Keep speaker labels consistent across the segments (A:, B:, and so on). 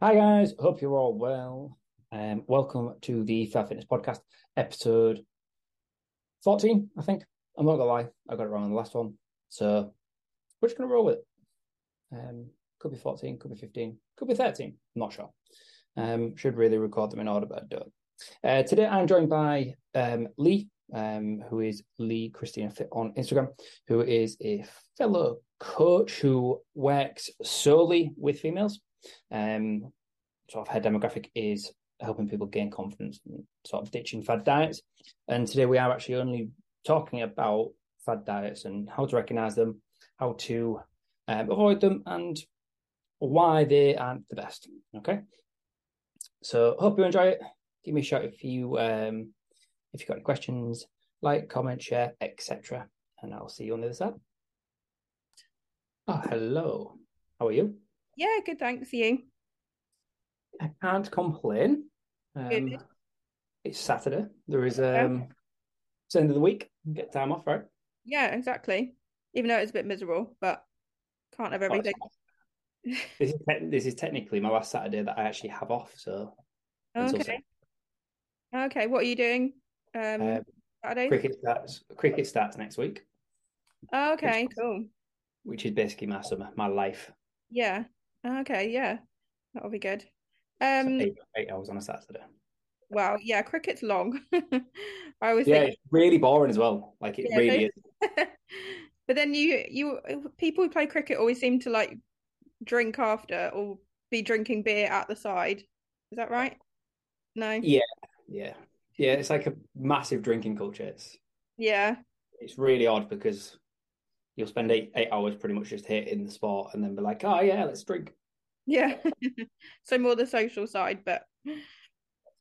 A: Hi guys, hope you're all well. Um, welcome to the Fair Fitness Podcast, episode 14, I think. I'm not gonna lie, I got it wrong on the last one. So we're just gonna roll with it. Um, could be 14, could be 15, could be 13, I'm not sure. Um, should really record them in order, but I don't. Uh, today I'm joined by um, Leigh, um, who is Leigh Christina Fit on Instagram, who is a fellow coach who works solely with females. Um, sort of her demographic is helping people gain confidence and sort of ditching fad diets. And today we are actually only talking about fad diets and how to recognize them, how to um, avoid them, and why they aren't the best. Okay. So hope you enjoy it. Give me a shout if you um, if you've got any questions, like, comment, share, etc. And I'll see you on the other side. Oh, hello. How are you?
B: Yeah, good. Thanks. For you?
A: I can't complain. Um, it's Saturday. There is um, it's end of the week. Get time off, right?
B: Yeah, exactly. Even though it's a bit miserable, but can't have
A: Oh,
B: everything.
A: fine. This is te- this is technically my last Saturday that I actually have off. So
B: Okay. Okay. What are you doing? Um.
A: Uh,
B: Saturday?
A: cricket starts. Cricket starts next week,
B: Oh, okay. Cool.
A: which is basically my summer, my life.
B: Yeah. Okay. Yeah. That'll be good.
A: So
B: Um.
A: eight, eight hours on a Saturday.
B: Wow. Yeah. Cricket's long. I was
A: Yeah,
B: think.
A: it's really boring as well. Like it
B: Yeah,
A: really is.
B: But then you you people who play cricket always seem to like drink after or be drinking beer at the side. Is that right? No.
A: Yeah, yeah, yeah. It's like a massive drinking culture. It's
B: Yeah.
A: it's really odd because you'll spend eight eight hours pretty much just hitting the sport and then be like, oh yeah, let's drink.
B: Yeah. So more the social side, but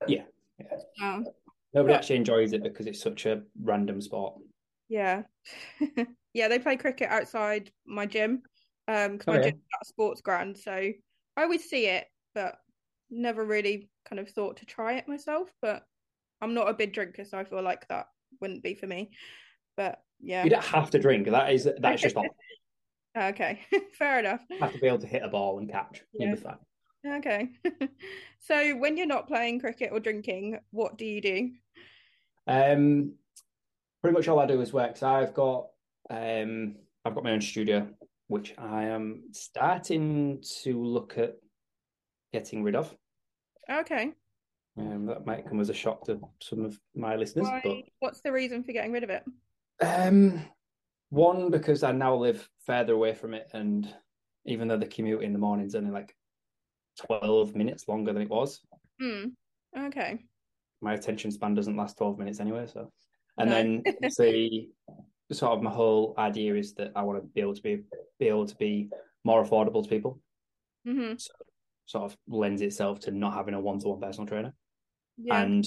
A: Yeah, yeah.
B: um,
A: Nobody
B: Yeah.
A: actually enjoys it because it's such a random sport.
B: yeah. Yeah, they play cricket outside my gym. Um, because
A: Oh,
B: my
A: yeah.
B: gym's a sports ground, so I always see it, but never really kind of thought to try it myself. But I'm not a big drinker, so I feel like that wouldn't be for me. But yeah.
A: You don't have to drink. That is that's just.
B: Okay, fair enough.
A: You have to be able to hit a ball and catch. Fine.
B: Okay. So when you're not playing cricket or drinking, what do you do?
A: Um, pretty much all I do is work. So I've got um, I've got my own studio, which I am starting to look at getting rid of.
B: Okay.
A: Um, that might come as a shock to some of my listeners,
B: Why, what's the reason for getting rid of it?
A: Um, one because I now live further away from it, and even though the commute in the morning's only like twelve minutes longer than it was,
B: Hmm. Okay.
A: my attention span doesn't last 12 minutes anyway so and
B: No.
A: then the sort of my whole idea is that i want to be able to be be able to be more affordable to people
B: hmm
A: sort of lends itself to not having a one-to-one personal trainer
B: Yeah.
A: and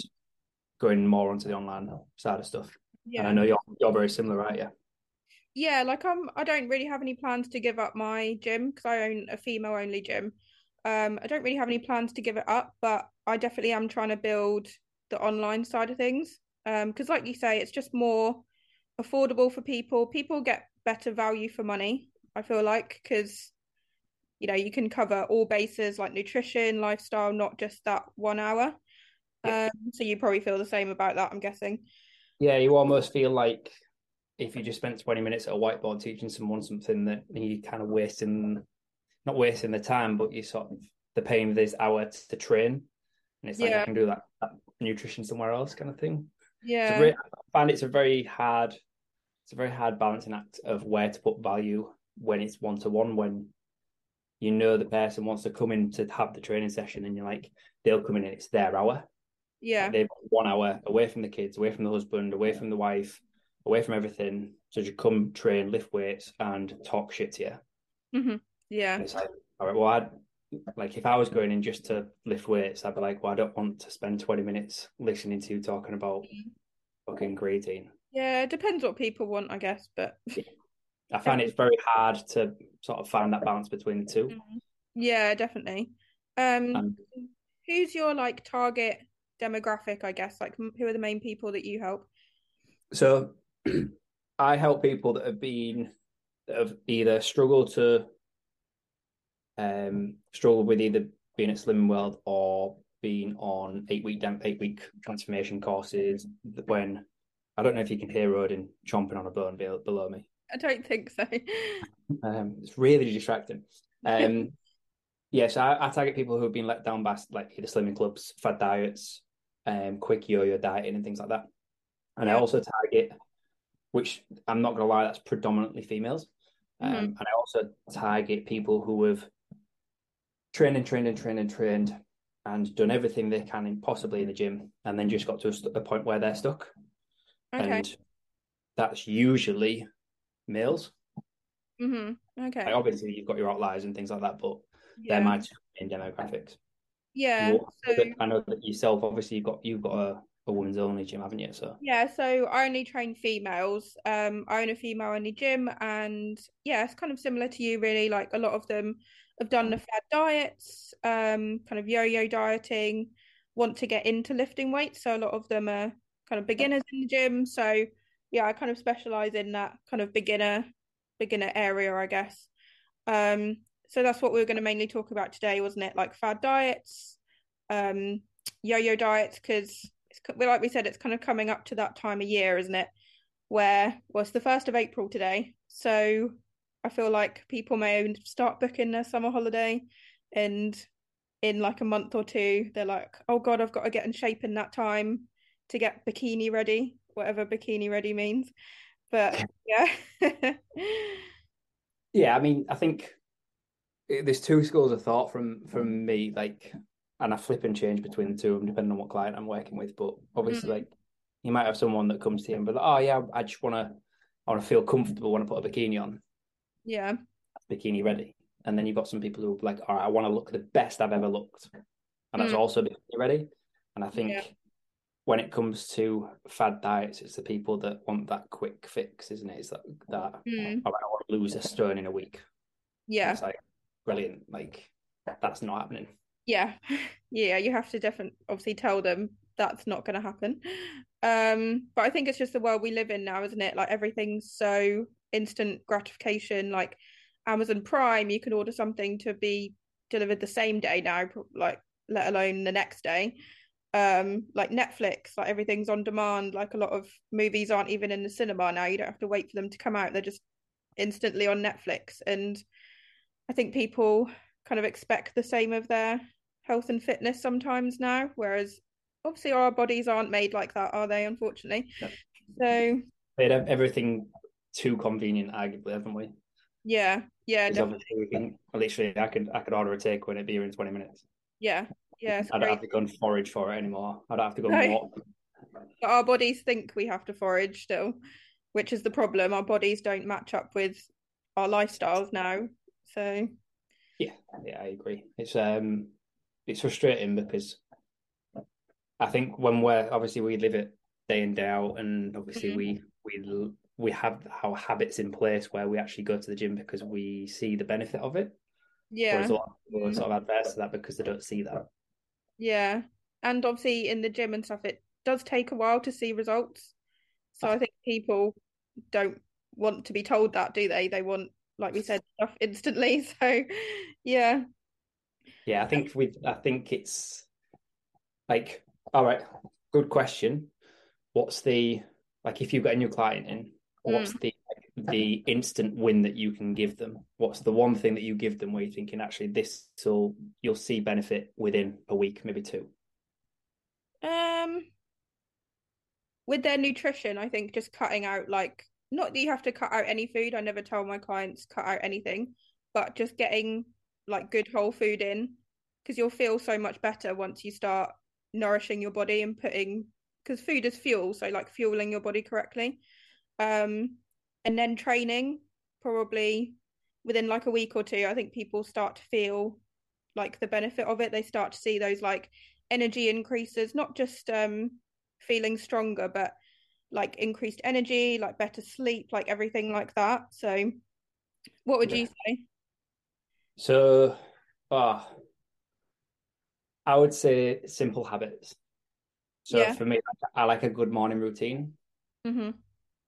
A: going more onto the online side of stuff
B: yeah.
A: and i know you're, you're very similar right yeah
B: Yeah, like I'm I don't really have any plans to give up my gym because I own a female only gym. Um, I don't really have any plans to give it up, but I definitely am trying to build the online side of things. Um, because like you say, it's just more affordable for people. People get better value for money, I feel like, because you know, you can cover all bases like nutrition, lifestyle, not just that one hour. Um, so you probably feel the same about that, I'm guessing.
A: Yeah you almost feel like if you just spent 20 minutes at a whiteboard teaching someone something that you're kind of wasting not wasting the time but you sort of the pain of this hour to, to train and it's like
B: Yeah.
A: i can do that, that nutrition somewhere else kind of thing
B: Yeah.
A: re- i find it's a very hard it's a very hard balancing act of where to put value when it's one-to-one when you know the person wants to come in to have the training session and you're like they'll come in and it's their hour
B: Yeah.
A: They've got one hour away from the kids, away from the husband, away from the wife, away from everything. So you come train, lift weights, and talk shit to you.
B: hmm Yeah.
A: And it's like, all right, well, I'd like if I was going in just to lift weights, I'd be like, well, I don't want to spend 20 minutes listening to you talking about fucking creatine.
B: Yeah, it depends what people want, I guess, but
A: I find it's very hard to sort of find that balance between the two.
B: yeah, definitely. Um,
A: And
B: who's your like target demographic, I guess? Like who are the main people that you help?
A: so I help people that have been that have either struggled to um struggled with either being at Slimming World or being on eight week eight week transformation courses when I don't know if you can hear Odin chomping on a bone below me.
B: I don't think so.
A: um, it's really distracting. Um, yes, yeah, so I, I, target people who have been let down by like the slimming clubs, fad diets, um, quick yo-yo dieting, and things like that. And yeah. I also target, which I'm not gonna lie, that's predominantly females. Um, mm-hmm. And I also target people who have trained and trained and trained and trained and done everything they can possibly in the gym, and then just got to a, a point where they're stuck. Okay. And that's usually males.
B: Mm-hmm. Okay. Like
A: obviously, you've got your outliers and things like that, but yeah. they're my two main demographics.
B: Yeah. So...
A: I know that yourself, obviously, you've got you've got a, a women's only gym, haven't you? So
B: yeah. So I only train females. Um, I own a female only gym, and yeah, it's kind of similar to you, really. Like a lot of them have done the fad diets, um, kind of yo-yo dieting, want to get into lifting weights. So a lot of them are kind of beginners in the gym. So yeah, I kind of specialize in that kind of beginner beginner area, I guess. Um, so that's what we are going to mainly talk about today, wasn't it? Like fad diets, um, yo-yo diets, because like we said, it's kind of coming up to that time of year, isn't it? Where well, it's the first of April today, so I feel like people may start booking their summer holiday, and in like a month or two, they're like, "Oh God, I've got to get in shape in that time to get bikini ready." whatever bikini ready means. But yeah.
A: yeah, I mean, I think there's two schools of thought from from me, like, and I flip and change between the two of them depending on what client I'm working with. But obviously, mm. like, you might have someone that comes to you and be like, "Oh yeah, I just want to, I want to feel comfortable when I put a bikini on."
B: Yeah,
A: bikini ready. And then you've got some people who are like, "All right, I want to look the best I've ever looked," and that's mm. also bikini ready. And I think yeah when it comes to fad diets, it's the people that want that quick fix, isn't it? It's that that mm. oh, I want to lose a stone in a week.
B: Yeah,
A: it's like brilliant. Like that's not happening.
B: Yeah, yeah. You have to definitely obviously tell them that's not going to happen. Um, but I think it's just the world we live in now, isn't it? Like everything's so instant gratification. Like Amazon Prime, you can order something to be delivered the same day now, like let alone the next day um like netflix like everything's on demand like a lot of movies aren't even in the cinema now you don't have to wait for them to come out they're just instantly on netflix and i think people kind of expect the same of their health and fitness sometimes now whereas obviously our bodies aren't made like that are they unfortunately no. so
A: made everything too convenient arguably haven't we
B: yeah yeah
A: obviously we can literally i could i could order a take when it be here in 20 minutes
B: yeah yeah,
A: I don't have to go and forage for it anymore. I don't have to go no. and walk.
B: But our bodies think we have to forage still, which is the problem. Our bodies don't match up with our lifestyles now. So
A: yeah, yeah, I agree. It's um, it's frustrating because I think when we're obviously we live it day in day out, and obviously mm-hmm. we we we have our habits in place where we actually go to the gym because we see the benefit of it.
B: Yeah, Whereas
A: a lot of people mm-hmm. sort of adverse to that because they don't see that.
B: Yeah. And obviously in the gym and stuff, it does take a while to see results. So I think people don't want to be told that, do they? They want, like we said, stuff instantly. So yeah.
A: Yeah, I think with I think it's like all right, good question. What's the like if you've got a new client in, what's mm. the the instant win that you can give them? What's the one thing that you give them where you're thinking actually this will you'll see benefit within a week, maybe two?
B: Um with their nutrition, I think just cutting out like not that you have to cut out any food. I never tell my clients cut out anything, but just getting like good whole food in because you'll feel so much better once you start nourishing your body and putting because food is fuel, so like fueling your body correctly. Um and then training probably within like a week or two i think people start to feel like the benefit of it they start to see those like energy increases not just um feeling stronger but like increased energy like better sleep like everything like that so what would yeah. you say
A: so uh i would say simple habits so yeah. for me i like a good morning routine
B: mm-hmm.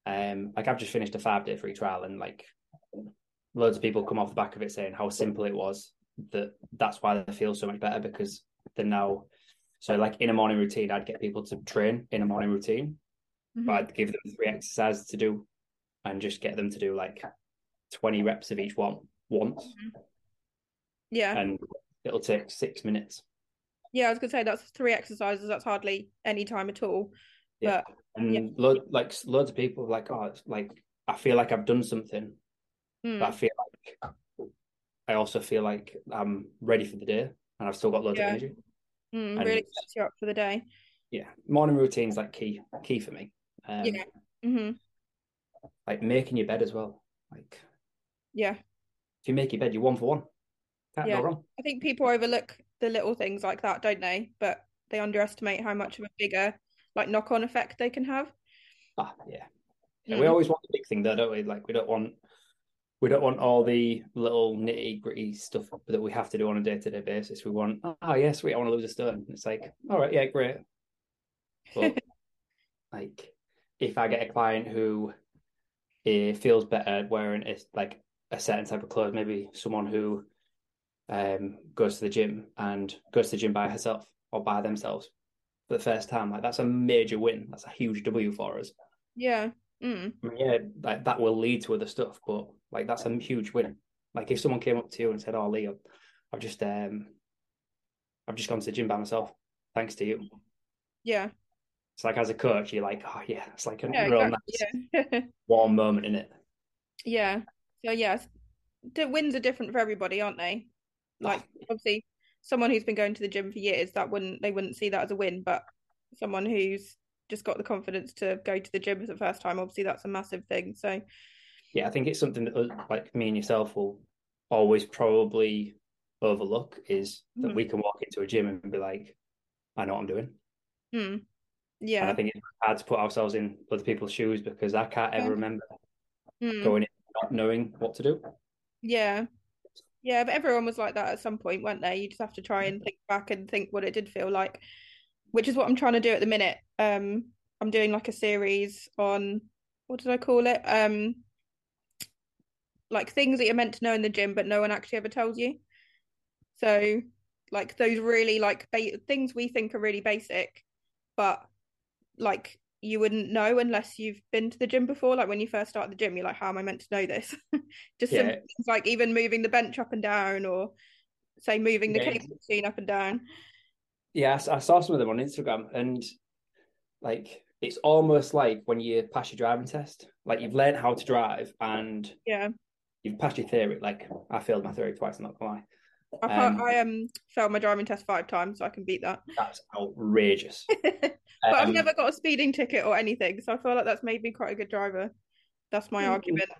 A: Um, like I've just finished a five day free trial, and like loads of people come off the back of it saying how simple it was, that that's why they feel so much better because they're now so like in a morning routine, I'd get people to train in a morning routine,
B: Mhm.
A: but I'd give them three exercises to do and just get them to do like 20 reps of each one once
B: Yeah.
A: and it'll take six minutes.
B: Yeah, I was gonna say that's three exercises. That's hardly any time at all.
A: Yeah.
B: But
A: And
B: Yeah.
A: lo- like loads of people are like, oh, it's like I feel like I've done something,
B: mm,
A: but I feel like I also feel like I'm ready for the day and I've still got loads
B: Yeah.
A: of energy.
B: mm, really sets you up for the day.
A: Yeah, morning routine's like key key for me. Um,
B: Yeah. hmm
A: like making your bed as well. Like
B: Yeah.
A: if you make your bed, you're one for one. Can't
B: Yeah.
A: go wrong.
B: I think people overlook the little things like that, don't they? But they underestimate how much of a bigger like knock-on effect they can have.
A: Ah, yeah. yeah we
B: Mm.
A: always want the big thing, though, don't we? Like we don't want we don't want all the little nitty gritty stuff that we have to do on a day to day basis. We want, oh yes, sweet, I want to lose a stone. It's like, all right, yeah, great. But like, if I get a client who eh, feels better wearing a, like a certain type of clothes, maybe someone who um goes to the gym and goes to the gym by herself or by themselves for the first time, like that's a major win. That's a huge W for us.
B: Yeah. Mm.
A: I mean, yeah, like that will lead to other stuff, but like that's a huge win. Like if someone came up to you and said, "Oh, Leo, I've just um, I've just gone to the gym by myself, thanks to you."
B: Yeah.
A: It's like as a coach, you're like, "Oh yeah," it's like a
B: Yeah,
A: real
B: exactly.
A: nice
B: Yeah.
A: warm moment in it.
B: Yeah. So yes, the wins are different for everybody, aren't they? Like obviously someone who's been going to the gym for years, that wouldn't they wouldn't see that as a win, but someone who's just got the confidence to go to the gym for the first time, obviously that's a massive thing. So
A: Yeah, I think it's something that uh, like me and yourself will always probably overlook is that
B: Mhm.
A: we can walk into a gym and be like, "I know what I'm doing."
B: mm,
A: And I think it's hard to put ourselves in other people's shoes because I can't ever
B: Yeah.
A: remember
B: Mm,
A: going in not knowing what to do.
B: yeah. Yeah, but everyone was like that at some point, weren't they? You just have to try and think back and think what it did feel like, which is what I'm trying to do at the minute. Um, I'm doing like a series on what did I call it? Um, like things that you're meant to know in the gym, but no one actually ever tells you. So, like those really like ba- things we think are really basic, but like you wouldn't know unless you've been to the gym before. Like when you first start the gym, you're like, how am I meant to know this? Just
A: Yeah.
B: things like even moving the bench up and down, or say moving the
A: Yeah.
B: cable machine up and down.
A: Yeah, I saw some of them on Instagram, and like it's almost like when you pass your driving test, like you've learned how to drive and
B: Yeah,
A: you've passed your theory. Like I failed my theory twice, I'm not gonna lie.
B: I
A: Um,
B: I um failed my driving test five times, so I can beat that.
A: That's outrageous.
B: but I've
A: Um,
B: never got a speeding ticket or anything, so I feel like that's made me quite a good driver. That's my
A: Mm.
B: argument.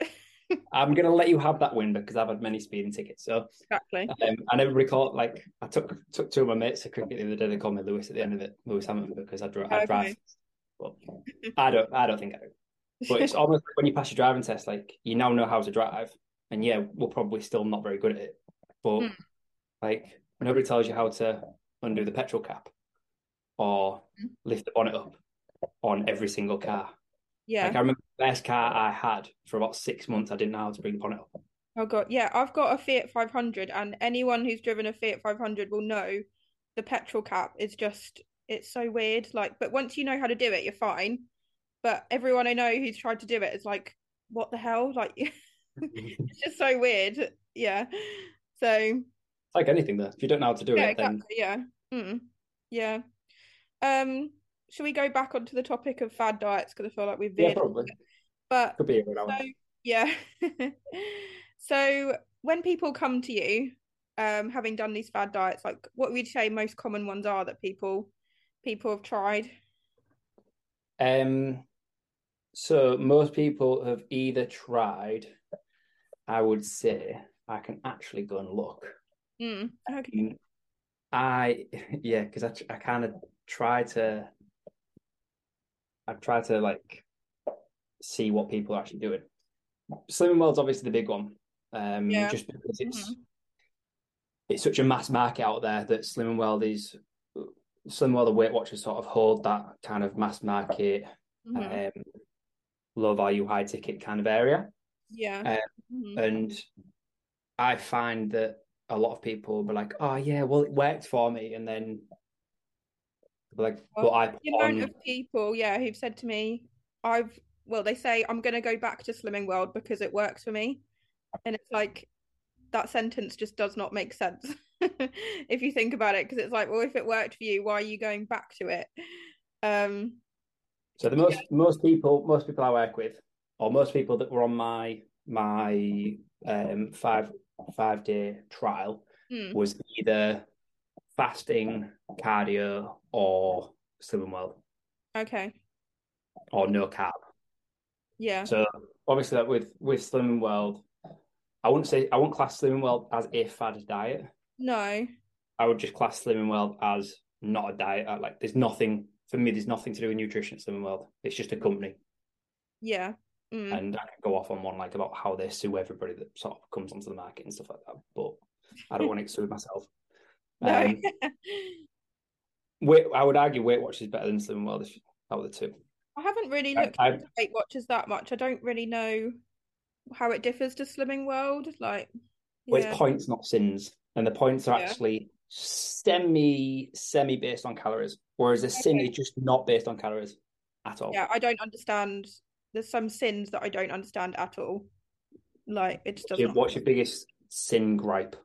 A: I'm gonna let you have that win because I've had many speeding tickets. So
B: Exactly.
A: um, I never recall like I took took two of my mates to cricket the other day. They called me Lewis at the end of it, Lewis Hamilton, because I drove. I
B: Okay.
A: drive. But I don't. I don't think I do. But it's almost like when you pass your driving test, like you now know how to drive, and yeah, we're probably still not very good at it. But
B: Mm.
A: like nobody tells you how to undo the petrol cap or
B: Mm.
A: lift the bonnet up on every single car.
B: Yeah.
A: Like I remember the first car I had for about six months, I didn't know how to bring the bonnet up.
B: Oh god, yeah, I've got a Fiat 500, and anyone who's driven a Fiat 500 will know the petrol cap is just it's so weird. Like, but once you know how to do it, you're fine. But everyone I know who's tried to do it is like, what the hell? Like, it's just so weird. Yeah. So
A: like anything though. If you don't know how to do
B: yeah,
A: it, then
B: exactly. Yeah. Mm. Yeah. Um, should we go back onto the topic of fad diets because I feel like we've
A: yeah,
B: veered.
A: probably
B: But
A: could be a good hour.
B: so yeah. so when people come to you, um, having done these fad diets, like what would you say most common ones are that people people have tried?
A: Um, so most people have either tried. I would say I can actually go and look.
B: Mm. Okay.
A: I yeah, because I I kind of try to. I try to like see what people are actually doing. Slimming World's obviously the big one, um,
B: Yeah.
A: just because it's
B: Mhm.
A: it's such a mass market out there that Slimming World is Slimming World and Weight Watchers sort of hold that kind of mass market,
B: Mhm.
A: um, low value, high ticket kind of area.
B: Yeah.
A: uh,
B: Mhm.
A: And I find that a lot of people will be like, "Oh yeah, well it worked for me," and then like,
B: Well,
A: but I put
B: the amount
A: on
B: of people, yeah, who've said to me, I've, well, they say I'm going to go back to Slimming World because it works for me. And it's like, that sentence just does not make sense if you think about it. Because it's like, well, if it worked for you, why are you going back to it? Um,
A: so the most most people most people I work with, or most people that were on my my um five five day trial
B: hmm,
A: was either fasting, cardio, or slimming world,
B: okay.
A: or no carb.
B: Yeah.
A: So obviously, that with with Slimming World, I wouldn't say I wouldn't class Slimming World as a fad diet.
B: No.
A: I would just class Slimming World as not a diet. Like there's nothing for me. There's nothing to do with nutrition. at Slimming World. It's just a company,
B: Yeah. Mm.
A: and I can go off on one like about how they sue everybody that sort of comes onto the market and stuff like that. But I don't want to exclude myself. Um, Weight, I would argue Weight Watchers is better than Slimming World. If out of the two,
B: I haven't really looked
A: I-
B: into Weight Watchers that much. I don't really know how it differs to Slimming World. Like,
A: well,
B: yeah.
A: it's points, not sins, and the points are
B: Yeah.
A: actually semi semi based on calories, whereas the sin is just not based on calories at all.
B: yeah, I don't understand. There's some sins that I don't understand at all. Like it just doesn't.
A: what's your biggest sin gripe?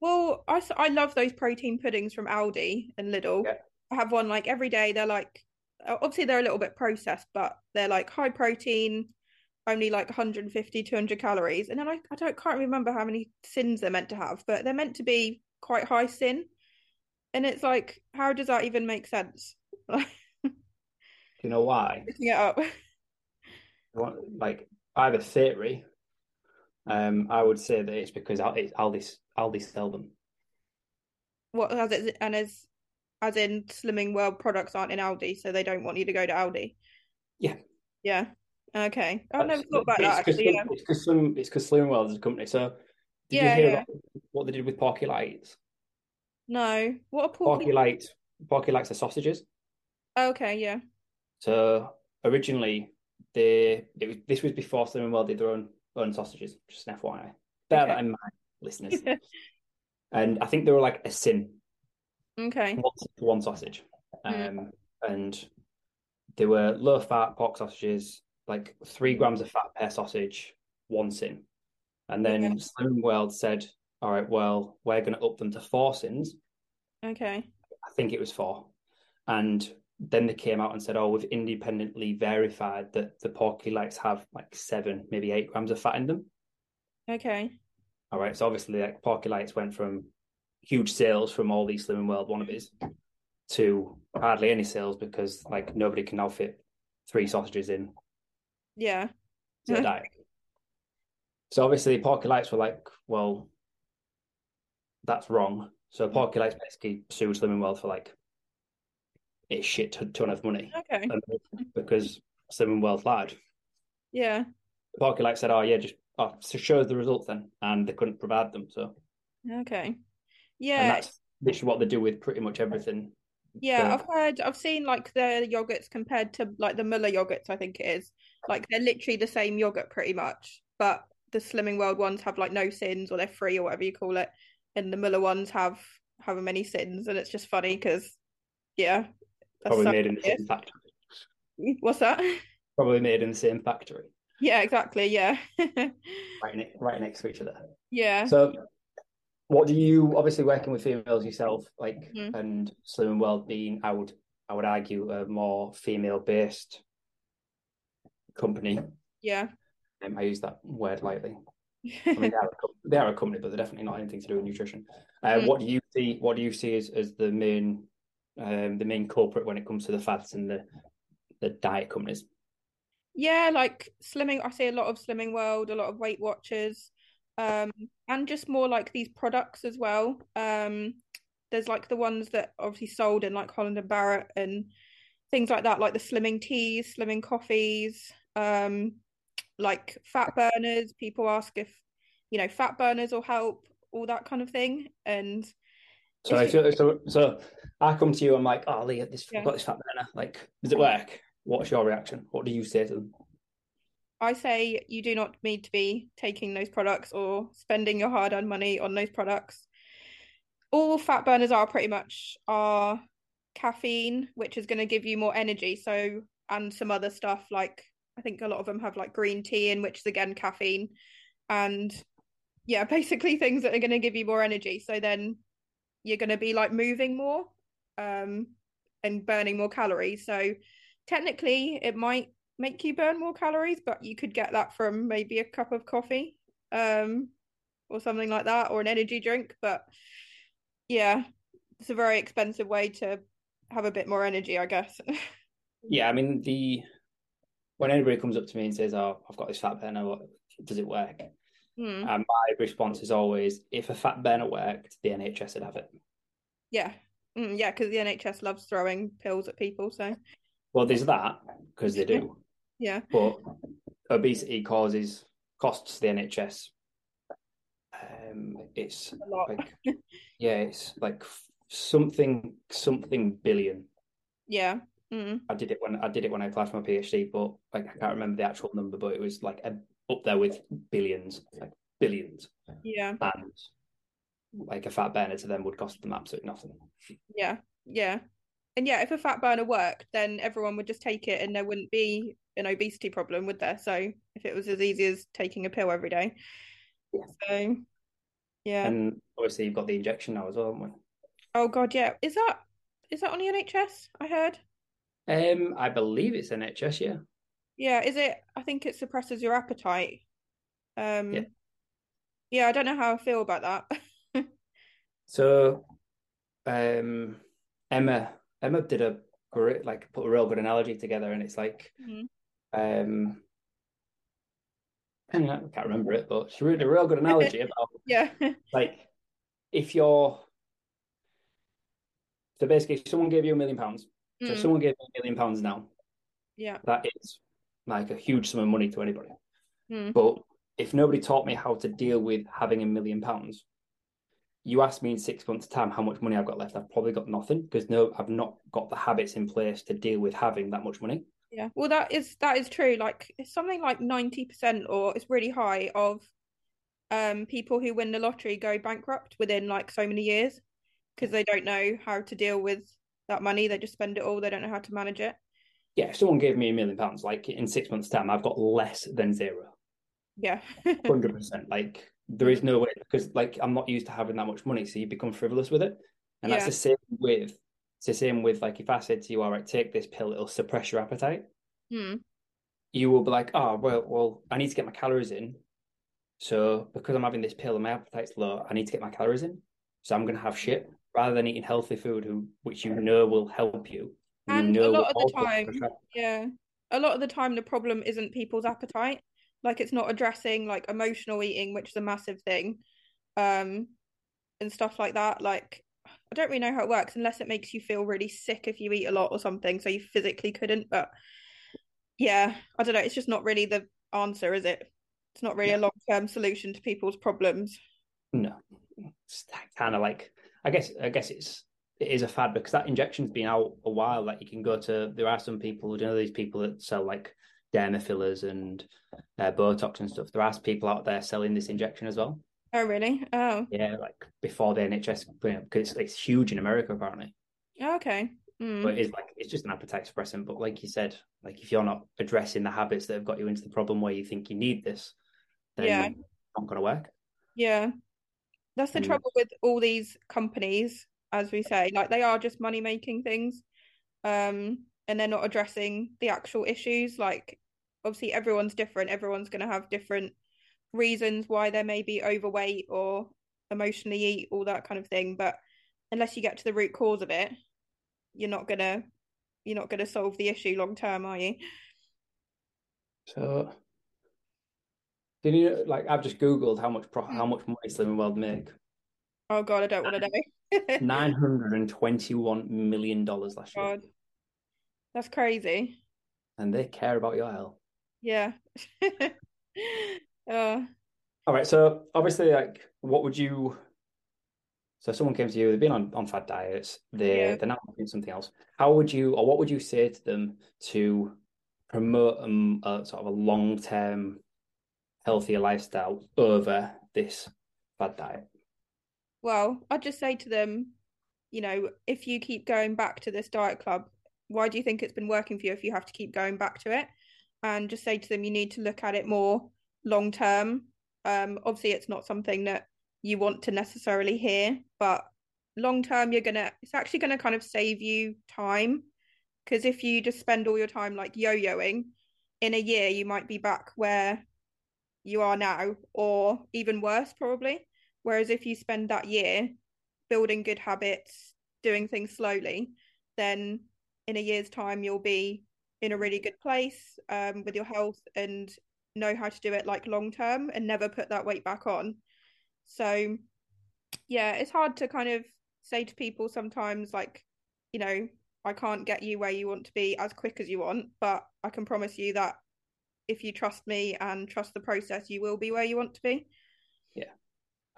B: Well, I I love those protein puddings from Aldi and Lidl.
A: Yeah.
B: I have one like every day. They're like obviously they're a little bit processed, but they're like high protein, only like 150, 200 calories. And then I, I don't can't remember how many sins they're meant to have, but they're meant to be quite high sin. And it's like, how does that even make sense?
A: You know why?
B: looking it up.
A: Like I have a theory. Um, I would say that it's because it's Aldi Aldi sell them.
B: What as it and as as in Slimming World products aren't in Aldi, so they don't want you to go to Aldi.
A: Yeah.
B: Yeah. Okay. I've never thought about
A: it's
B: that actually.
A: Slim- It's because Slim, it's because Slimming World is a company. So did
B: Yeah,
A: you hear
B: yeah.
A: about what they did with Porky Lights?
B: No. What a
A: Porky
B: porky.
A: Lights, Porky Lights are sausages.
B: Okay, yeah.
A: So originally, they was this was before Slimming World did their own own sausages. Just an FYI, bear
B: Okay.
A: that in mind, listeners. and I think they were like a sin,
B: Okay.
A: one, one sausage, um,
B: Mm.
A: and they were low fat pork sausages, like three grams of fat per sausage, one sin. And then
B: Yeah.
A: Slimming World said, "All right, well, we're going to up them to four sins."
B: Okay.
A: I think it was four. And then they came out and said, oh, we've independently verified that the Porky Lights have like seven, maybe eight grams of fat in them.
B: Okay.
A: All right. So obviously, like Porky Lights went from huge sales from all these Slimming World wannabes to hardly any sales because like nobody can now fit three sausages in
B: Yeah.
A: to diet. So obviously, Porky Lights were like, well, that's wrong. So mm. Porky Lights basically sued Slimming World for like a shit ton of money.
B: Okay.
A: because Slimming World lied.
B: Yeah.
A: Porky like said, "Oh yeah, just oh, so show us the results then," and they couldn't provide them. So,
B: Okay.
A: and
B: Yeah.
A: that's literally what they do with pretty much everything.
B: Yeah,
A: So-
B: I've heard, I've seen like the yogurts compared to like the Muller yogurts, I think it is. Like they're literally the same yogurt pretty much, but the Slimming World ones have like no sins or they're free or whatever you call it, and the Muller ones have however many sins, and it's just funny because, yeah, that's
A: Probably made in the same factory.
B: What's that?
A: Probably made in the same factory,
B: Yeah, exactly. Yeah,
A: right, ne- right next to each other.
B: yeah,
A: So, what do you obviously working with females yourself, like,
B: Mhm.
A: and Slimming World being, I would, I would argue, a more female-based company.
B: yeah.
A: Um, I use that word lightly. I mean, they are, a, they are a company, but they're definitely not anything to do with nutrition. Uh,
B: Mm.
A: What do you see? What do you see as, as the main, um, the main culprit when it comes to the fads and the the diet companies?
B: Yeah, like slimming, I see a lot of Slimming World, a lot of Weight Watchers, um, and just more like these products as well. Um, there's like the ones that obviously sold in like Holland and Barrett and things like that, like the slimming teas, slimming coffees, um, like fat burners. People ask if, you know, fat burners will help, all that kind of thing. And
A: So,
B: It's-
A: so, so, so I come to you. I'm like, oh, Leah, this
B: Yeah.
A: I've got this fat burner. Like, does it work? What's your reaction? What do you say to them?
B: I say you do not need to be taking those products or spending your hard-earned money on those products. all fat burners are pretty much are caffeine, which is going to give you more energy. So, and some other stuff like I think a lot of them have like green tea in, which is again caffeine. And yeah, basically things that are going to give you more energy. So then you're going to be like moving more um, and burning more calories. So technically, it might make you burn more calories, but you could get that from maybe a cup of coffee um, or something like that, or an energy drink. But yeah, it's a very expensive way to have a bit more energy, I guess.
A: yeah, I mean the when anybody comes up to me and says, "Oh, I've got this fat burner, what does it work?" Mm. And my response is always, "If a fat burner worked, the NHS would have it."
B: Yeah, mm, yeah, because the NHS loves throwing pills at people. So,
A: well, there's that because they do.
B: Yeah,
A: but obesity causes costs the NHS. Um, it's like, yeah, it's like something something billion.
B: Yeah. Mm.
A: I did it when I did it when I applied for my PhD, but like I can't remember the actual number, but it was like a, up there with billions, like billions.
B: Yeah.
A: And like a fat burner to them would cost them absolutely nothing.
B: Yeah, yeah, and yeah, if a fat burner worked, then everyone would just take it, and there wouldn't be an obesity problem, would there? So if it was as easy as taking a pill every day,
A: yeah.
B: So yeah,
A: and obviously you've got the injection now as well, haven't we?
B: Oh God, yeah. Is that is that on the NHS? I heard.
A: Um, I believe it's NHS. Yeah.
B: Yeah. Is it? I think it suppresses your appetite. Um. Yeah. Yeah, I don't know how I feel about that.
A: so, um, Emma Emma did a great like put a real good analogy together, and it's like, mm-hmm. um. I can't remember it, but she did a real good analogy about
B: yeah,
A: like if you're so basically, if someone gave you a million pounds, so mm. someone gave me a million pounds now,
B: yeah,
A: that is like a huge sum of money to anybody.
B: Mm.
A: But if nobody taught me how to deal with having a million pounds, you ask me in six months' time how much money I've got left, I've probably got nothing because no, I've not got the habits in place to deal with having that much money.
B: Yeah, well, that is that is true. Like it's something like ninety percent, or it's really high of um people who win the lottery go bankrupt within like so many years because they don't know how to deal with that money. They just spend it all. They don't know how to manage it.
A: Yeah, if someone gave me a million pounds, like in six months' time, I've got less than zero.
B: Yeah,
A: hundred percent. Like there is no way because like I'm not used to having that much money, so you become frivolous with it, and yeah. that's the same with. It's the same with like if I said to you, "All right, take this pill; it'll suppress your appetite."
B: Hmm.
A: You will be like, "Oh, well, well, I need to get my calories in." So because I'm having this pill and my appetite's low, I need to get my calories in. So I'm going to have shit rather than eating healthy food, who which you know will help you.
B: And a lot of the time, yeah, a lot of the time the problem isn't people's appetite. Like it's not addressing like emotional eating, which is a massive thing, um, and stuff like that. Like I don't really know how it works unless it makes you feel really sick if you eat a lot or something, so you physically couldn't. But yeah, I don't know. It's just not really the answer, is it? It's not really yeah. a long term solution to people's problems.
A: No, it's kind of like I guess I guess it's it is a fad because that injection's been out a while. Like you can go to there are some people, you know, these people that sell like derma fillers and uh, Botox and stuff. There are people out there selling this injection as well.
B: Oh really? Oh
A: yeah, like before the NHS because it's, it's huge in America apparently.
B: Oh, okay. Mm.
A: But it's like it's just an appetite suppressant. But like you said, like if you're not addressing the habits that have got you into the problem where you think you need this, then yeah. it's not going to work.
B: Yeah, that's the mm. trouble with all these companies, as we say, like they are just money making things. Um, and they're not addressing the actual issues. Like obviously everyone's different, everyone's gonna have different reasons why they may be overweight or emotionally eat, all that kind of thing. But unless you get to the root cause of it, you're not gonna you're not gonna solve the issue long term, are you?
A: So did you like? I've just googled how much pro- how much money Slimming World make.
B: Oh God, I don't want to
A: know. Nine hundred and twenty-one million dollars last
B: God. year. That's crazy.
A: And they care about your health.
B: Yeah. uh.
A: All right. So obviously, like, what would you? So someone came to you. They've been on on fad diets. They yeah. they're now doing something else. How would you, or what would you say to them to promote um, a sort of a long term healthier lifestyle over this bad diet?
B: Well, I'd just say to them, you know, if you keep going back to this diet club, why do you think it's been working for you if you have to keep going back to it? And just say to them, you need to look at it more long term. Um, obviously, it's not something that you want to necessarily hear, but long term, you're gonna, it's actually gonna kind of save you time. Because if you just spend all your time like yo yoing, in a year, you might be back where you are now, or even worse, probably. Whereas if you spend that year building good habits, doing things slowly, then in a year's time you'll be in a really good place um, with your health and know how to do it like long term and never put that weight back on. So yeah, it's hard to kind of say to people sometimes like, you know, I can't get you where you want to be as quick as you want, but I can promise you that if you trust me and trust the process, you will be where you want to be.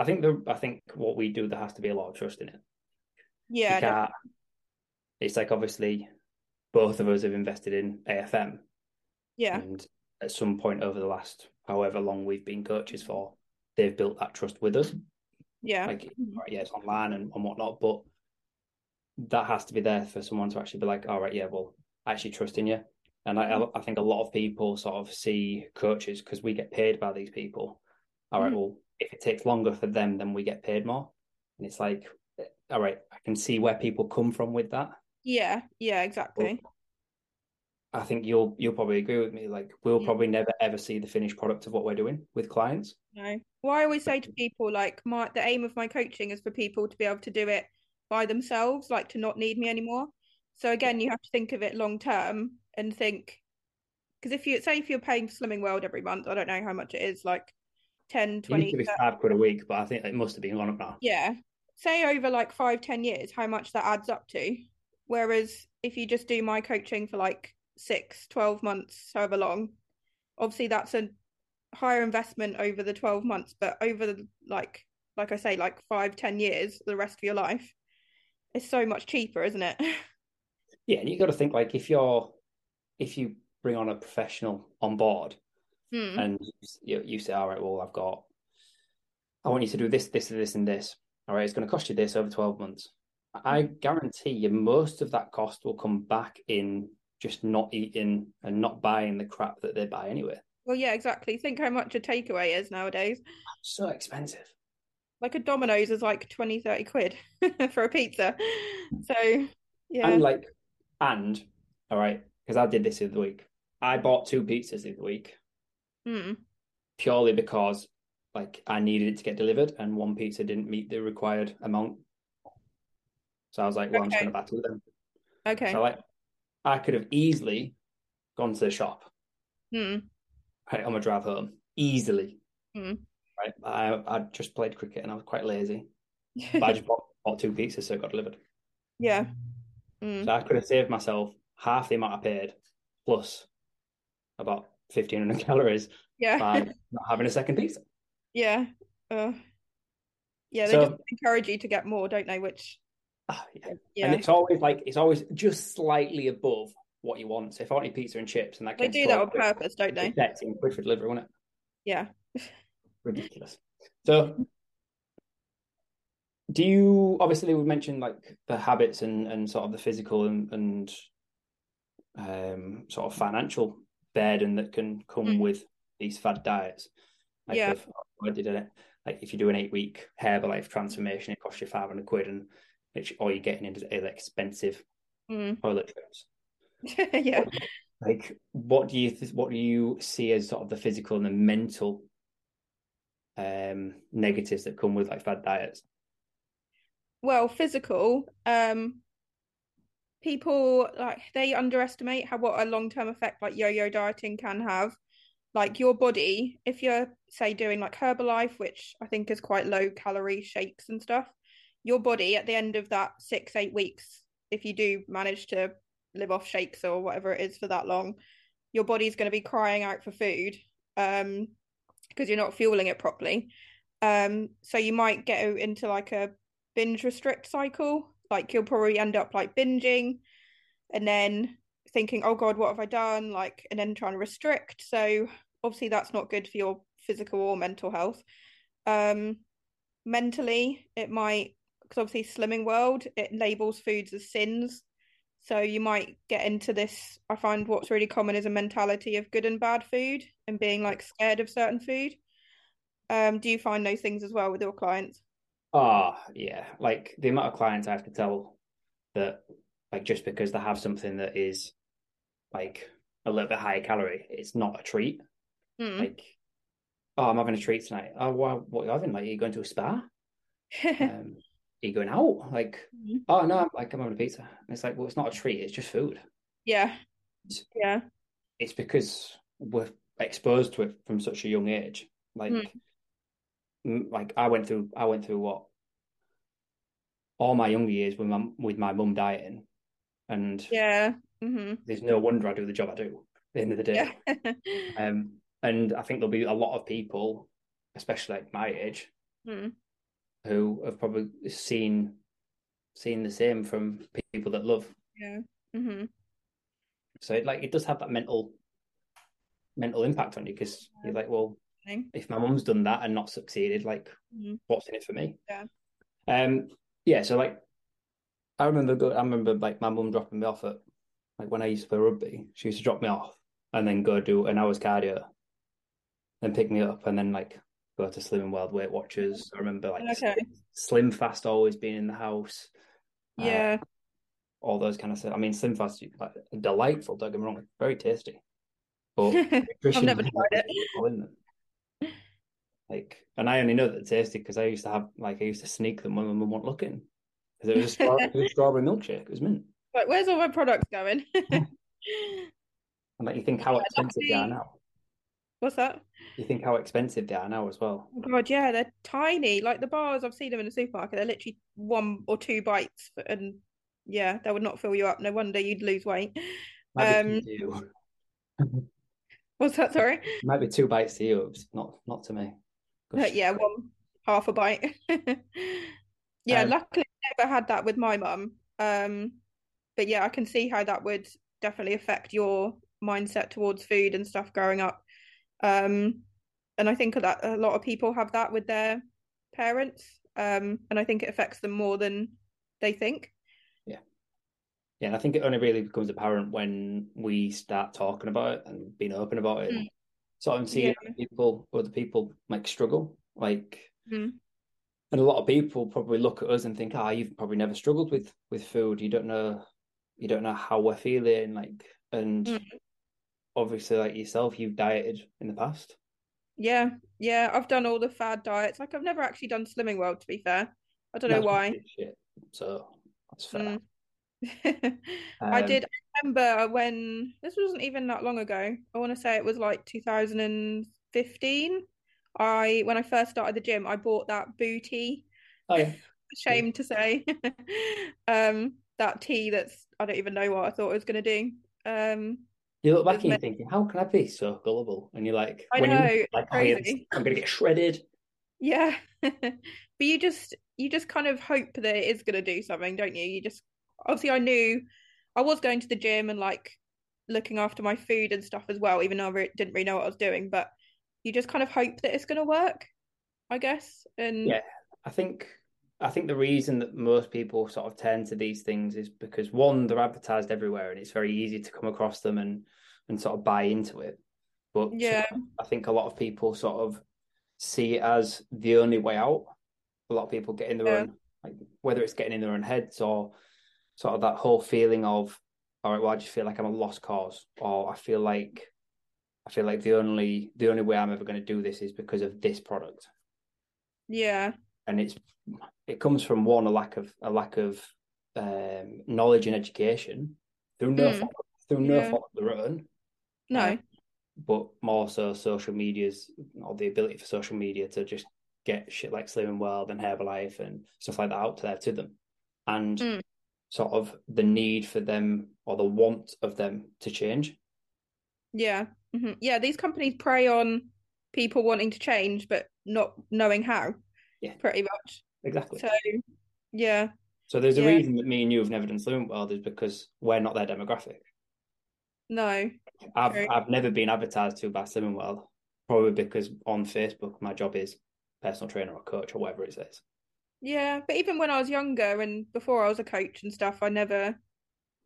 A: I think the I think what we do there has to be a lot of trust in it.
B: Yeah.
A: It's like obviously both of us have invested in AFM.
B: Yeah.
A: And at some point over the last however long we've been coaches for, they've built that trust with us.
B: Yeah.
A: Like mm-hmm. yeah, it's online and, and whatnot, but that has to be there for someone to actually be like, all right, yeah, well, I actually trust in you. And I, mm-hmm. I think a lot of people sort of see coaches because we get paid by these people. All right, mm. well, if it takes longer for them, then we get paid more. And it's like, all right, I can see where people come from with that.
B: Yeah, yeah, exactly.
A: But I think you'll you'll probably agree with me. Like we'll yeah. probably never ever see the finished product of what we're doing with clients.
B: No. Well, I always say to people like my the aim of my coaching is for people to be able to do it by themselves, like to not need me anymore. So again, you have to think of it long term and think because if you say if you're paying for Slimming World every month, I don't know how much it is, like 10, 20.
A: It used to be five quid a week, but I think it must have been gone up now.
B: Yeah. Say over like five, 10 years, how much that adds up to. Whereas if you just do my coaching for like six, 12 months, however long, obviously that's a higher investment over the 12 months, but over the like, like I say, like five, 10 years, the rest of your life, it's so much cheaper, isn't it?
A: Yeah. And you got to think like if you're, if you bring on a professional on board
B: hmm.
A: and you, you say, all right, well, I've got, I want you to do this, this, this, and this. All right, it's going to cost you this over 12 months. I hmm. guarantee you most of that cost will come back in just not eating and not buying the crap that they buy anyway.
B: Well, yeah, exactly. Think how much a takeaway is nowadays.
A: So expensive.
B: Like a Domino's is like 20, 30 quid for a pizza. So, yeah.
A: And like, and, all right, because I did this the other week. I bought two pizzas the other week
B: mm.
A: purely because like I needed it to get delivered, and one pizza didn't meet the required amount. So I was like, "Well, okay. I'm just going to battle them."
B: Okay.
A: So like, I could have easily gone to the shop
B: mm.
A: right on my drive home, easily.
B: Mm.
A: Right, I I just played cricket and I was quite lazy, but I just bought, bought two pizzas, so it got delivered.
B: Yeah.
A: Mm. So I could have saved myself half the amount I paid plus about 1500 calories
B: yeah.
A: by not having a second pizza.
B: Yeah. Uh, yeah, they so, just encourage you to get more, don't they? Which,
A: uh, yeah. yeah. And it's always like, it's always just slightly above what you want. So if I want pizza and chips and that
B: They do that on purpose, don't they?
A: 13 quid for delivery, won't it?
B: Yeah.
A: Ridiculous. So do you obviously we mentioned like the habits and and sort of the physical and and um sort of financial burden that can come mm. with these fad diets. Like
B: yeah.
A: if, I did it. Like if you do an eight week herbalife transformation it costs you 500 quid and it's all you're getting into is expensive
B: mm.
A: toilet trips.
B: Yeah.
A: Like what do you th- what do you see as sort of the physical and the mental um negatives that come with like fad diets?
B: Well physical um people like they underestimate how what a long-term effect like yo-yo dieting can have like your body if you're say doing like herbalife which i think is quite low calorie shakes and stuff your body at the end of that six eight weeks if you do manage to live off shakes or whatever it is for that long your body's going to be crying out for food um because you're not fueling it properly um so you might get into like a binge restrict cycle. Like you'll probably end up like binging and then thinking, oh God, what have I done? Like, and then trying to restrict. So obviously that's not good for your physical or mental health. Um, mentally it might because obviously Slimming World it labels foods as sins. So you might get into this. I find what's really common is a mentality of good and bad food and being like scared of certain food. Um, do you find those things as well with your clients?
A: Oh, yeah. Like the amount of clients I have to tell that, like, just because they have something that is like a little bit higher calorie, it's not a treat.
B: Mm.
A: Like, oh, I'm having a treat tonight. Oh, well, what are you having? Like, are you going to a spa? um, are you going out? Like,
B: Mhm.
A: oh no, I'm like I'm having a pizza. And it's like, well, it's not a treat. It's just food.
B: yeah, yeah,
A: It's because we're exposed to it from such a young age. Like,
B: Mm.
A: Like I went through, I went through what all my younger years with my with my mum dieting, and
B: yeah. hmm
A: there's no wonder I do the job I do. At the end of the day,
B: Yeah.
A: um, and I think there'll be a lot of people, especially like my age,
B: Mm.
A: who have probably seen seen the same from people that love.
B: Yeah. Mm-hmm.
A: So it like it does have that mental mental impact on you because you're like, well, if my mum's done that and not succeeded, like
B: Mhm.
A: what's in it for me?
B: Yeah.
A: Um. Yeah. So like, I remember. Go, I remember like my mum dropping me off at like when I used to play rugby. She used to drop me off and then go do an hour's cardio, then pick me up and then like go to Slimming World Weight Watchers. I remember like
B: Okay.
A: SlimFast always being in the house. Uh,
B: Yeah.
A: all those kind of stuff. I mean, SlimFast, like delightful. Don't get me wrong, very tasty. But nutrition
B: never tried it.
A: All in them. Like, and I only know that they're tasty because I used to have like I used to sneak them when my mum wasn't looking because it was a strawberry, it was a strawberry milkshake. It was mint.
B: Like, where's all my products going?
A: And like, you think how
B: Yeah,
A: expensive they are now.
B: What's that?
A: You think how expensive they are now as well.
B: Oh God, yeah, they're tiny. Like the bars, I've seen them in the supermarket. They're literally one or two bites, and yeah, that would not fill you up. No wonder you'd lose weight. Um,
A: two to you.
B: What's that? Sorry.
A: Might be two bites to you, it's not not to me.
B: Uh, yeah, one half a bite. Yeah,
A: Um,
B: luckily I never had that with my mum. Um, but yeah, I can see how that would definitely affect your mindset towards food and stuff growing up. Um, and I think that a lot of people have that with their parents. Um, and I think it affects them more than they think. Yeah.
A: Yeah, and I think it only really becomes apparent when we start talking about it and being open about it.
B: Mm.
A: So I'm seeing people, other people, like struggle, like,
B: Mm.
A: and a lot of people probably look at us and think, "Ah, you've probably never struggled with with food. You don't know, you don't know how we're feeling." Like, and
B: Mm.
A: obviously, like yourself, you've dieted in the past.
B: Yeah, yeah, I've done all the fad diets. Like I've never actually done Slimming World, to be fair. I don't know why.
A: Shit. So that's fair.
B: Mm. I
A: Um,
B: did I remember when this wasn't even that long ago. I want to say it was like 2015. I when I first started the gym, I bought that Bootea.
A: Oh yeah,
B: Shame to say. um, that tea that's I don't even know what I thought I was gonna do. Um,
A: you look back and you're thinking, "How can I be so gullible?" And you're like,
B: I
A: you-
B: know, it's
A: like, oh,
B: crazy.
A: I'm gonna get shredded.
B: yeah. But you just you just kind of hope that it is gonna do something, don't you? You just obviously I knew I was going to the gym and like looking after my food and stuff as well, even though I re- didn't really know what I was doing. But you just kind of hope that it's gonna work, I guess. And
A: Yeah. I think I think the reason that most people sort of turn to these things is because one, they're advertised everywhere and it's very easy to come across them and and sort of buy into it. But
B: Yeah.
A: I think a lot of people sort of see it as the only way out. A lot of people get in their
B: Yeah.
A: own like whether it's getting in their own heads or sort of that whole feeling of all right, well, I just feel like I'm a lost cause, or I feel like I feel like the only the only way I'm ever going to do this is because of this product
B: yeah,
A: and it's it comes from one a lack of a lack of um, knowledge and education through no
B: Mm.
A: fault, through no
B: Yeah.
A: fault of their own,
B: no,
A: Uh, but more so social media's or the ability for social media to just get shit like Slimming World and Herbalife and stuff like that out there to them, and
B: Mm.
A: Sort of the need for them or the want of them to change.
B: yeah, hmm Yeah. These companies prey on people wanting to change but not knowing how.
A: Yeah.
B: pretty much.
A: Exactly.
B: So yeah,
A: So there's a
B: Yeah.
A: reason that me and you have never done Slimming World is because we're not their demographic.
B: no,
A: I've
B: True.
A: I've never been advertised to by Slimming World, probably because on Facebook my job is personal trainer or coach or whatever it is.
B: Yeah, but even when I was younger and before I was a coach and stuff, I never,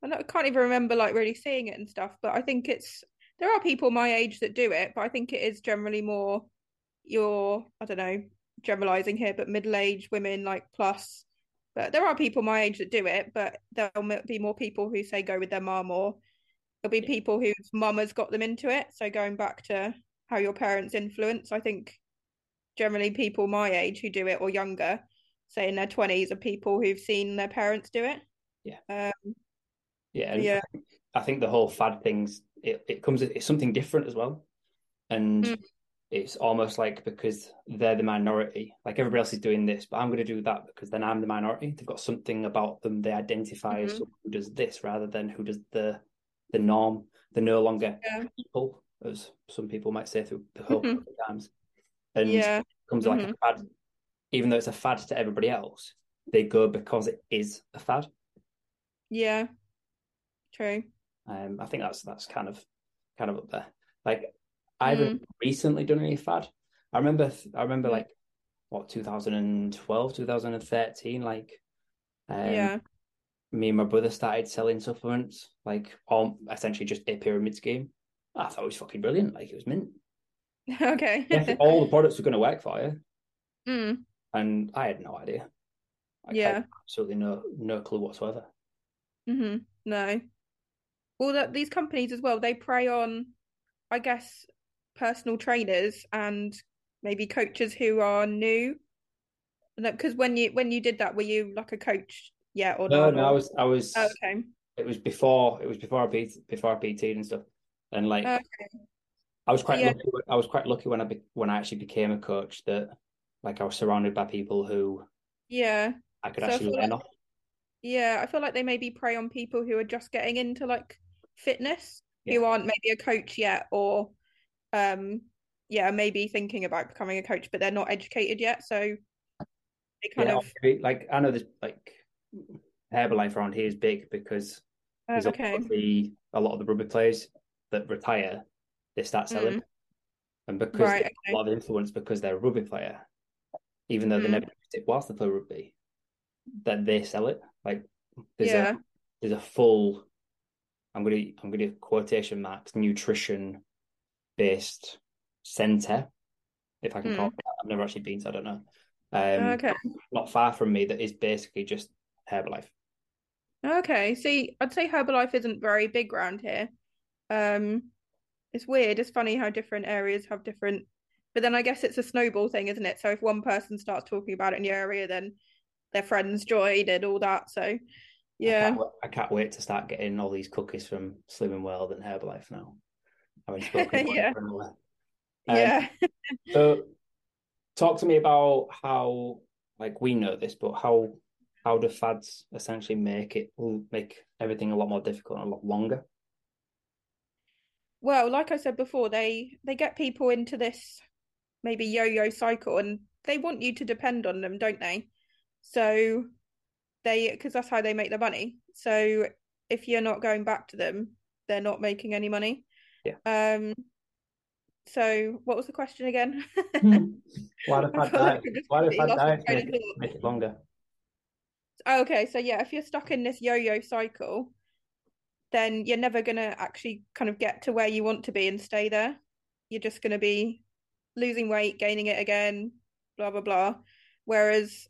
B: I can't even remember like really seeing it and stuff. But I think it's there are people my age that do it, but I think it is generally more your I don't know generalizing here, but middle aged women like plus. But there are people my age that do it, but there'll be more people who say go with their mum, or there'll be people whose mum has got them into it. So going back to how your parents influence, I think generally people my age who do it or younger, say in their twenties, are people who've seen their parents do it.
A: Yeah.
B: Um,
A: yeah.
B: yeah.
A: I think the whole fad things it, it comes it's something different as well, and mm. it's almost like because they're the minority, like everybody else is doing this, but I'm going to do that because then I'm the minority. They've got something about them they identify mm-hmm. as someone who does this rather than who does the the norm. They're no longer yeah. people, as some people might say through the whole mm-hmm. times, and yeah. it comes mm-hmm. like a mm-hmm. fad. Even though it's a fad to everybody else, they go because it is a fad.
B: Yeah, true.
A: Um, I think that's that's kind of kind of up there. Like I haven't mm. recently done any fad. I remember I remember like what 2012, 2013, like um,
B: yeah.
A: Me and my brother started selling supplements, like all essentially just a pyramid scheme. I thought it was fucking brilliant. Like it was mint.
B: Okay.
A: all the products were going to work for you.
B: Mm.
A: And I had no idea. Like,
B: yeah.
A: absolutely no no clue whatsoever.
B: Mm-hmm. No well that these companies as well they prey on i guess personal trainers and maybe coaches who are new because when you when you did that were you like a coach yeah or
A: no no i was i was
B: oh, okay
A: it was before it was before i pt before i pt and stuff and like okay. i was quite yeah. lucky i was quite lucky when i be, when i actually became a coach that like i was surrounded by people who
B: yeah
A: i could so actually learn like, off
B: yeah i feel like they maybe prey on people who are just getting into like fitness yeah. who aren't maybe a coach yet or um yeah maybe thinking about becoming a coach but they're not educated yet so they kind yeah,
A: of like i know this like herbalife around here is big because
B: uh, there's okay.
A: the, a lot of the rugby players that retire they start selling mm. and because right, okay. a lot of influence because they're a rugby player even though mm. they never used it whilst they play rugby that they sell it like there's yeah. a there's a full I'm gonna I'm gonna quotation marks nutrition based center, if I can mm. call it that. I've never actually been, so I don't know. Um,
B: okay.
A: Not far from me, that is basically just Herbalife.
B: Okay, see, I'd say Herbalife isn't very big around here. Um, it's weird. It's funny how different areas have different. But then I guess it's a snowball thing, isn't it? So if one person starts talking about it in your area, then their friends join and all that. So yeah.
A: I can't, I can't, wait to start getting all these cookies from Slimming World and Herbalife now. Having spoken
B: yeah.
A: Um,
B: yeah.
A: so talk to me about how like we know this, but how how do fads essentially make it make everything a lot more difficult and a lot longer?
B: Well, like I said before, they they get people into this maybe yo-yo cycle and they want you to depend on them, don't they? So they because that's how they make their money. So if you're not going back to them, they're not making any money.
A: Yeah.
B: Um. So what was the question again?
A: Why the fat diet? Why the fat diet make, it, make it longer?
B: Oh, okay, so yeah, if you're stuck in this yo-yo cycle, then you're never gonna actually kind of get to where you want to be and stay there. You're just gonna be losing weight, gaining it again, blah blah blah. Whereas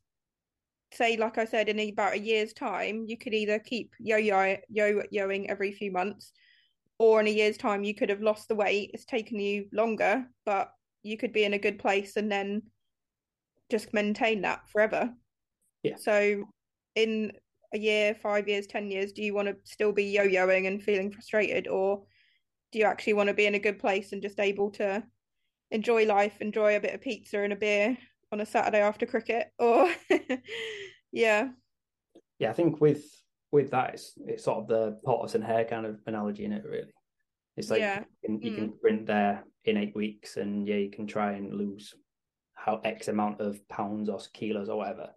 B: say, like I said, in about a year's time, you could either keep yo-yo yo-yoing every few months, or in a year's time, you could have lost the weight. It's taken you longer, but you could be in a good place and then just maintain that forever.
A: Yeah.
B: So, in a year, five years, ten years, do you want to still be yo-yoing and feeling frustrated, or do you actually want to be in a good place and just able to enjoy life, enjoy a bit of pizza and a beer on a Saturday after cricket or yeah.
A: Yeah, I think with with that it's it's sort of the tortoise and hare kind of analogy in it really. It's like
B: yeah.
A: you, can, you
B: mm.
A: can sprint there in eight weeks and yeah, you can try and lose how X amount of pounds or kilos or whatever.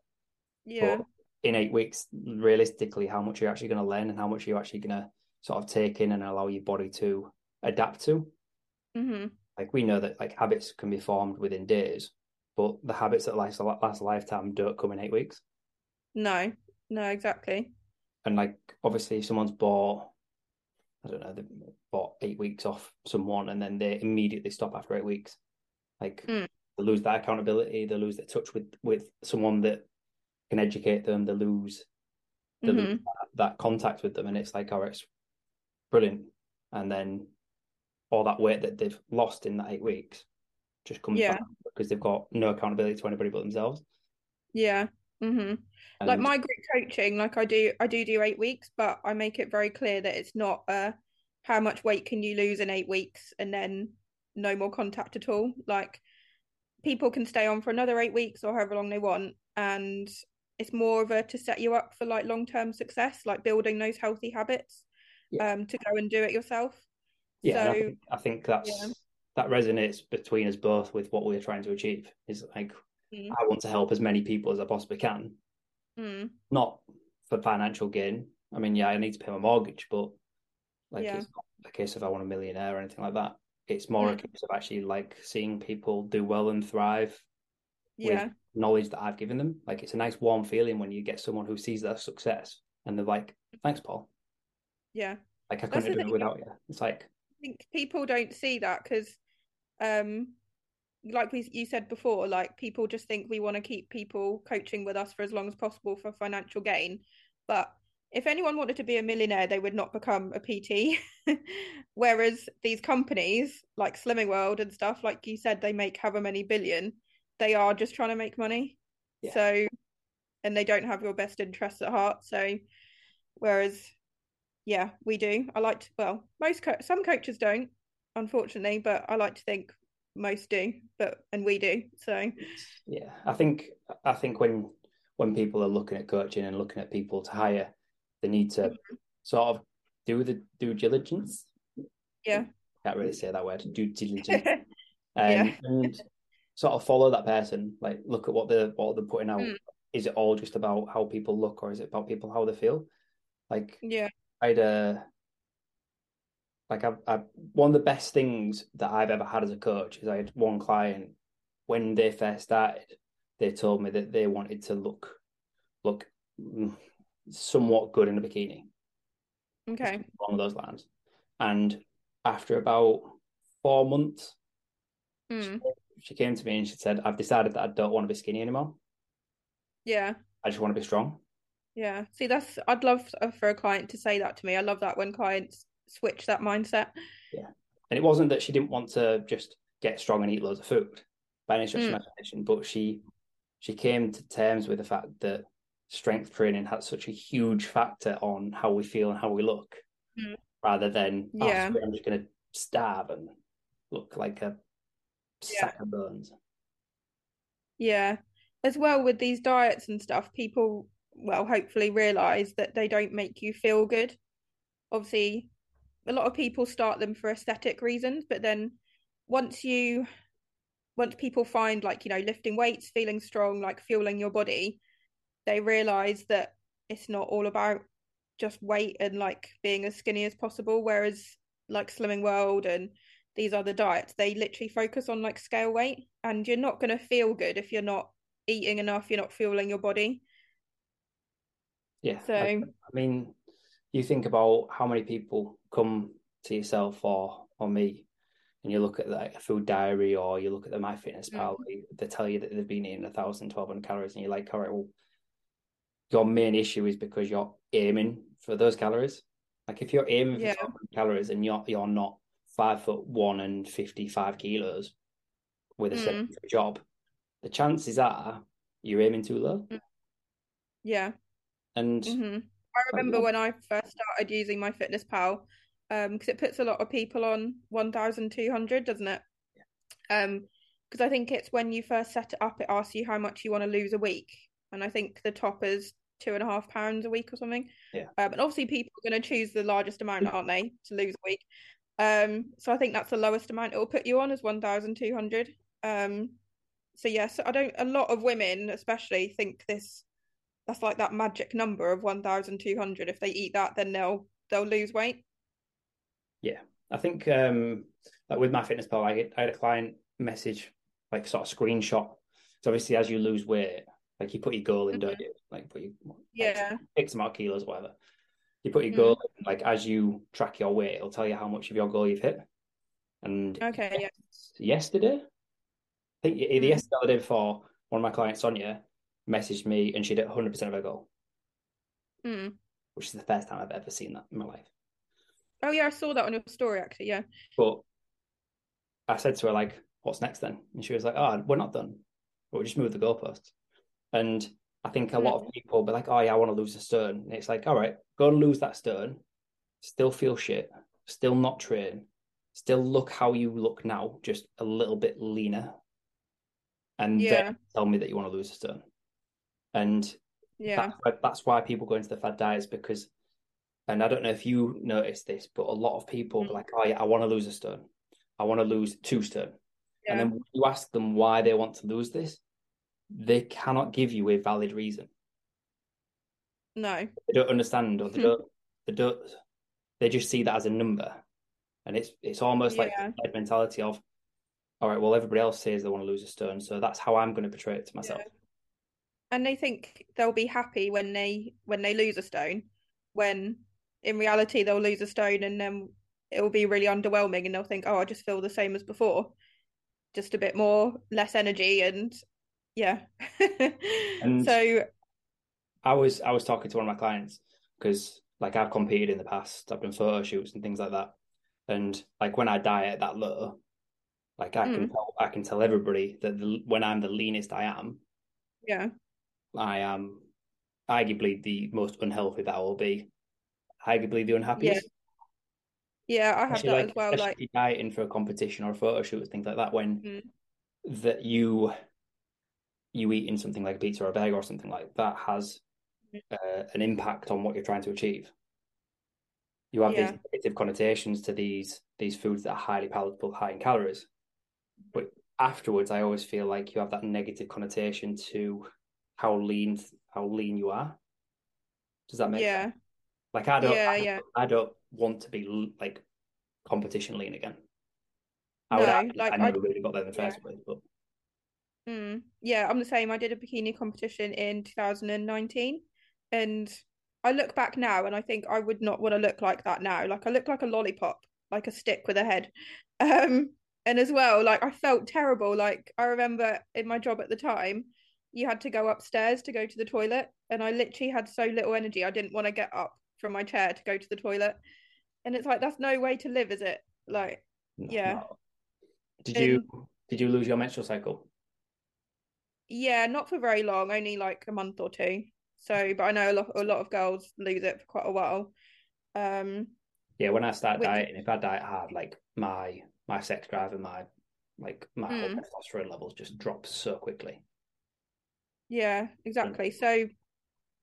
B: Yeah. But
A: in eight weeks, realistically, how much you're actually going to learn and how much you're actually going to sort of take in and allow your body to adapt to.
B: Mm-hmm.
A: Like we know that like habits can be formed within days, but the habits that last last a lifetime don't come in eight weeks.
B: No, no, exactly.
A: And like obviously, if someone's bought, I don't know, they bought eight weeks off someone, and then they immediately stop after eight weeks, like
B: Mm.
A: they lose that accountability, they lose their touch with with someone that can educate them, they lose they lose
B: Mhm.
A: that, that contact with them, and it's like, oh, it's brilliant, and then all that weight that they've lost in that eight weeks just comes
B: Yeah.
A: back because they've got no accountability to anybody but themselves.
B: Yeah. hmm Like my group coaching, like I do, I do do eight weeks, but I make it very clear that it's not uh how much weight can you lose in eight weeks and then no more contact at all. Like people can stay on for another eight weeks or however long they want, and it's more of a to set you up for like long term success, like building those healthy habits,
A: Yeah.
B: um, to go and do it yourself.
A: Yeah, and I think, I think that's
B: yeah.
A: that resonates between us both with what we're trying to achieve. Is like
B: Mm.
A: I want to help as many people as I possibly can,
B: mm,
A: not for financial gain. I mean, yeah, I need to pay my mortgage, but like
B: Yeah.
A: it's not a case of I want a millionaire or anything like that. It's more a
B: Mm.
A: case of actually like seeing people do well and thrive
B: yeah,
A: with knowledge that I've given them. Like it's a nice warm feeling when you get someone who sees their success and they're like, "Thanks, Paul."
B: yeah.
A: Like I couldn't do it without you. It's like,
B: think people don't see that because, um, like we you said before, like people just think we want to keep people coaching with us for as long as possible for financial gain. But if anyone wanted to be a millionaire, they would not become a PT. Whereas these companies like Slimming World and stuff, like you said, they make however many billion. They are just trying to make money.
A: Yeah.
B: So, and they don't have your best interests at heart. So, whereas yeah, we do. I like to, well, most co- some coaches don't, unfortunately, but I like to think most do, but and we do. So
A: yeah, I think I think when when people are looking at coaching and looking at people to hire, they need to sort of do the due diligence.
B: yeah,
A: Can't really say that word. Due diligence. um,
B: Yeah.
A: and sort of follow that person. Like look at what they're what they're putting out.
B: Mm.
A: Is it all just about how people look, or is it about people how they feel? Like
B: yeah,
A: I had a like I, I one of the best things that I've ever had as a coach is I had one client when they first started, they told me that they wanted to look look mm, somewhat good in a bikini
B: okay,
A: along of those lines. And after about four months,
B: mm.
A: she came to me and she said, I've decided that I don't want to be skinny anymore.
B: yeah,
A: I just want to be strong.
B: Yeah. See, that's I'd love for a client to say that to me. I love that when clients switch that mindset. Yeah.
A: And it wasn't that she didn't want to just get strong and eat loads of food by any stretch of
B: Mm.
A: imagination, but she she came to terms with the fact that strength training had such a huge factor on how we feel and how we look,
B: Mm.
A: rather than "Oh,
B: Yeah.
A: I'm just going to starve and look like a
B: Yeah.
A: sack of bones.
B: Yeah. As well with these diets and stuff, people, well, hopefully realize that they don't make you feel good. Obviously, a lot of people start them for aesthetic reasons, but then once you, once people find like, you know, lifting weights, feeling strong, like fueling your body, they realize that it's not all about just weight and like being as skinny as possible. Whereas like Slimming World and these other diets, they literally focus on like scale weight, and you're not going to feel good if you're not eating enough, you're not fueling your body.
A: Yeah.
B: So-
A: I, I mean, you think about how many people come to yourself or or me, and you look at like a food diary or you look at the MyFitnessPal,
B: Mm.
A: they tell you that they've been eating a thousand, twelve hundred calories, and you're like, all right, well, your main issue is because you're aiming for those calories. Like if you're aiming for
B: Yeah.
A: 1200 calories and you're you're not five foot one and fifty five kilos with a
B: Mm.
A: sedentary job, the chances are you're aiming too low.
B: Yeah.
A: And
B: hmm I remember
A: yeah.
B: when I first started using MyFitnessPal, um, because it puts a lot of people on 1,200, doesn't it? Um, because I think it's when you first set it up, it asks you how much you want to lose a week, and I think the top is two and a half pounds a week or something.
A: Yeah.
B: Um, and obviously people are going to choose the largest amount, aren't they, to lose a week? Um, so I think that's the lowest amount it will put you on is 1,200. Um, so yes, I don't. A lot of women, especially, think this that's like that magic number of 1,200. If they eat that, then they'll they'll lose weight.
A: Yeah i think um like with MyFitnessPal, I, I had a client message like sort of screenshot So obviously, as you lose weight, like you put your goal in,
B: Mhm.
A: don't you? Like put your
B: Yeah.
A: X, X amount of kilos, whatever. You put your
B: Mm.
A: goal in, like as you track your weight, it'll tell you how much of your goal you've hit. And
B: Okay. Yeah.
A: yesterday, I think either
B: Mm.
A: yesterday or the day before, one of my clients, Sonia, messaged me and she'd hit 100% of her goal,
B: Mm.
A: which is the first time I've ever seen that in my life.
B: Oh yeah, I saw that on your story actually. Yeah.
A: But I said to her, like, what's next then? And she was like, oh, we're not done. We'll just move the goalposts. And I think a lot of people be like, oh, yeah, I want to lose a stone. And it's like, all right, go and lose that stone. Still feel shit. Still not train. Still look how you look now, just a little bit leaner. And
B: Yeah.
A: then tell me that you want to lose a stone. And
B: Yeah.
A: that's why, that's why people go into the fad diets because, and I don't know if you noticed this, but a lot of people
B: Mm.
A: be like, oh yeah, I want to lose a stone. I want to lose two stone.
B: Yeah.
A: And then when you ask them why they want to lose this, they cannot give you a valid reason.
B: No.
A: They don't understand or they
B: Hmm.
A: don't they don't they just see that as a number. And it's it's almost like
B: Yeah.
A: the mentality of, all right, well everybody else says they want to lose a stone, so that's how I'm going to portray it to myself.
B: And they think they'll be happy when they when they lose a stone, when in reality they'll lose a stone and then it will be really underwhelming and they'll think, oh, I just feel the same as before, just a bit more less energy and yeah.
A: And-
B: so
A: I was I was talking to one of my clients because like I've competed in the past, I've done photo shoots and things like that, and like when I diet that low, like I can mm. tell I can tell everybody that the, when I'm the leanest I am,
B: yeah,
A: I am arguably the most unhealthy that I will be, arguably the unhappiest.
B: yeah, yeah I have
A: Especially,
B: that
A: like,
B: as well. Like
A: dieting for a competition or a photo shoot things like that, when
B: Mm.
A: that you you eating something like a pizza or a burger or something like that has
B: Mm.
A: uh, an impact on what you're trying to achieve. You have
B: Yeah.
A: these negative connotations to these these foods that are highly palatable, high in calories, but afterwards, I always feel like you have that negative connotation to how lean how lean you are. Does that make
B: yeah,
A: sense? Like I don't,
B: Yeah,
A: I,
B: yeah.
A: I don't want to be like competition lean again. I
B: No,
A: would
B: like,
A: I
B: I-
A: never really got there in the
B: yeah.
A: first place, but
B: Mm, yeah, I'm the same. I did a bikini competition in 2019 and I look back now and I think I would not want to look like that now. Like I look like a lollipop, like a stick with a head. Um, and as well, like I felt terrible. Like I remember in my job at the time, you had to go upstairs to go to the toilet and I literally had so little energy. I didn't want to get up from my chair to go to the toilet. And it's like that's no way to live, is it? Like
A: no,
B: Yeah.
A: no. Did you did you lose your menstrual cycle?
B: Yeah, not for very long, only like a month or two. So, but I know a lot a lot of girls lose it for quite a while. Um,
A: Yeah, when I start
B: Which-
A: dieting, if I diet hard, like my my sex drive and my like my
B: Mm.
A: testosterone levels just drop so quickly.
B: Yeah, exactly. So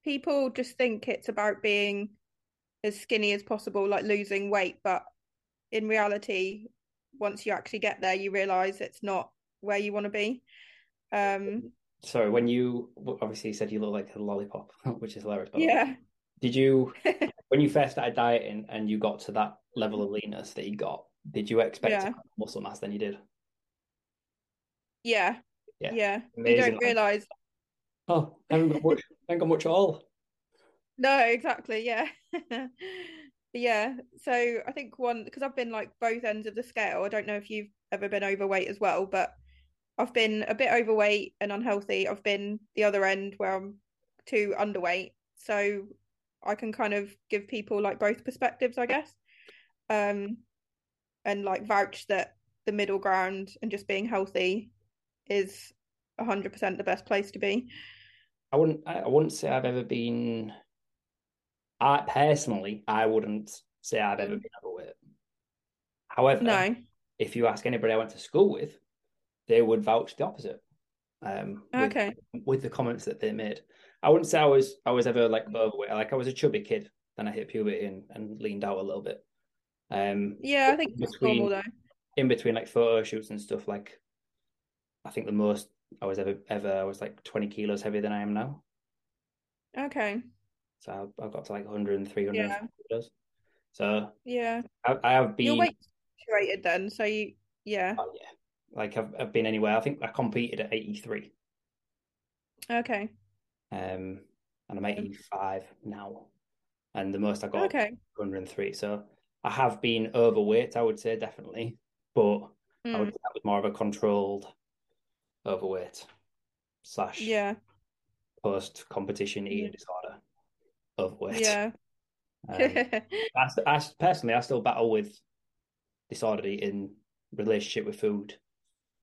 B: people just think it's about being as skinny as possible, like losing weight, but in reality, once you actually get there, you realize it's not where you want to be. Um,
A: Sorry, when you obviously you said you look like a lollipop, which is hilarious.
B: yeah.
A: Did you when you first started dieting and you got to that level of leanness that you got, did you expect to
B: Yeah.
A: have muscle mass than you did?
B: Yeah,
A: Yeah.
B: yeah. You don't realize.
A: Oh, I haven't got much, I haven't got much at all.
B: No, exactly. Yeah. Yeah. So I think one, because I've been like both ends of the scale. I don't know if you've ever been overweight as well, but I've been a bit overweight and unhealthy. I've been the other end where I'm too underweight. So I can kind of give people like both perspectives, I guess. Um, and like vouch that the middle ground and just being healthy is 100% the best place to be.
A: I wouldn't I wouldn't say I've ever been I personally I wouldn't say I've ever
B: Mm.
A: been overweight. However,
B: No.
A: if you ask anybody I went to school with, they would vouch the opposite. Um with,
B: Okay.
A: with the comments that they made. I wouldn't say I was I was ever like overweight. Like I was a chubby kid, then I hit puberty and, and leaned out a little bit. Um
B: Yeah, I think
A: between
B: normal though.
A: in between like photo shoots and stuff, like I think the most I was ever ever I was like 20 kilos heavier than I am now.
B: Okay.
A: So I, I got to like 100 300
B: Yeah.
A: kilos. So
B: Yeah.
A: I, I have been
B: Your weight's fluctuated then, so you yeah.
A: oh, yeah. Like I've I've been anywhere. I think I competed at 83
B: Okay.
A: Um, and I'm 85 now, and the most I got
B: Okay.
A: 103. So I have been overweight, I would say definitely, but I would
B: Mm.
A: say that was more of a controlled overweight slash
B: Yeah.
A: post competition eating disorder overweight.
B: Yeah.
A: Um, I, I personally, I still battle with disordered eating relationship with food.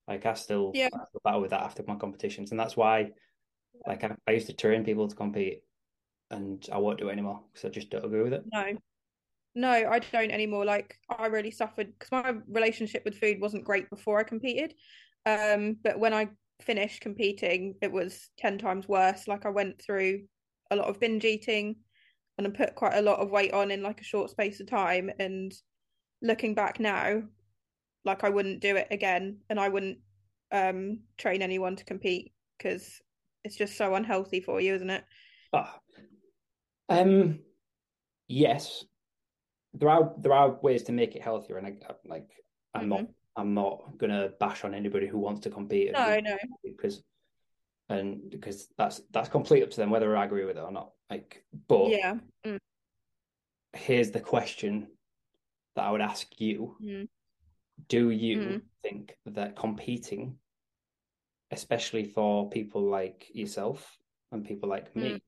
A: Like I still,
B: Yeah.
A: I still battle with that after my competitions, and that's why, like I, I used to train people to compete, and I won't do it anymore because I just don't agree with it.
B: No. No, I don't anymore. Like I really suffered because my relationship with food wasn't great before I competed. Um, but when I finished competing, it was 10 times worse. Like I went through a lot of binge eating and I put quite a lot of weight on in like a short space of time. And looking back now, like I wouldn't do it again and I wouldn't um train anyone to compete because it's just so unhealthy for you, isn't it?
A: Ah. um, yes, there are there are ways to make it healthier, and I, like I'm not
B: Mhm.
A: I'm not gonna bash on anybody who wants to compete
B: No, no.
A: because and because that's that's completely up to them whether I agree with it or not. Like, but
B: Yeah. Mm,
A: here's the question that I would ask you:
B: mm,
A: Do you
B: Mm.
A: think that competing, especially for people like yourself and people like me,
B: Mm.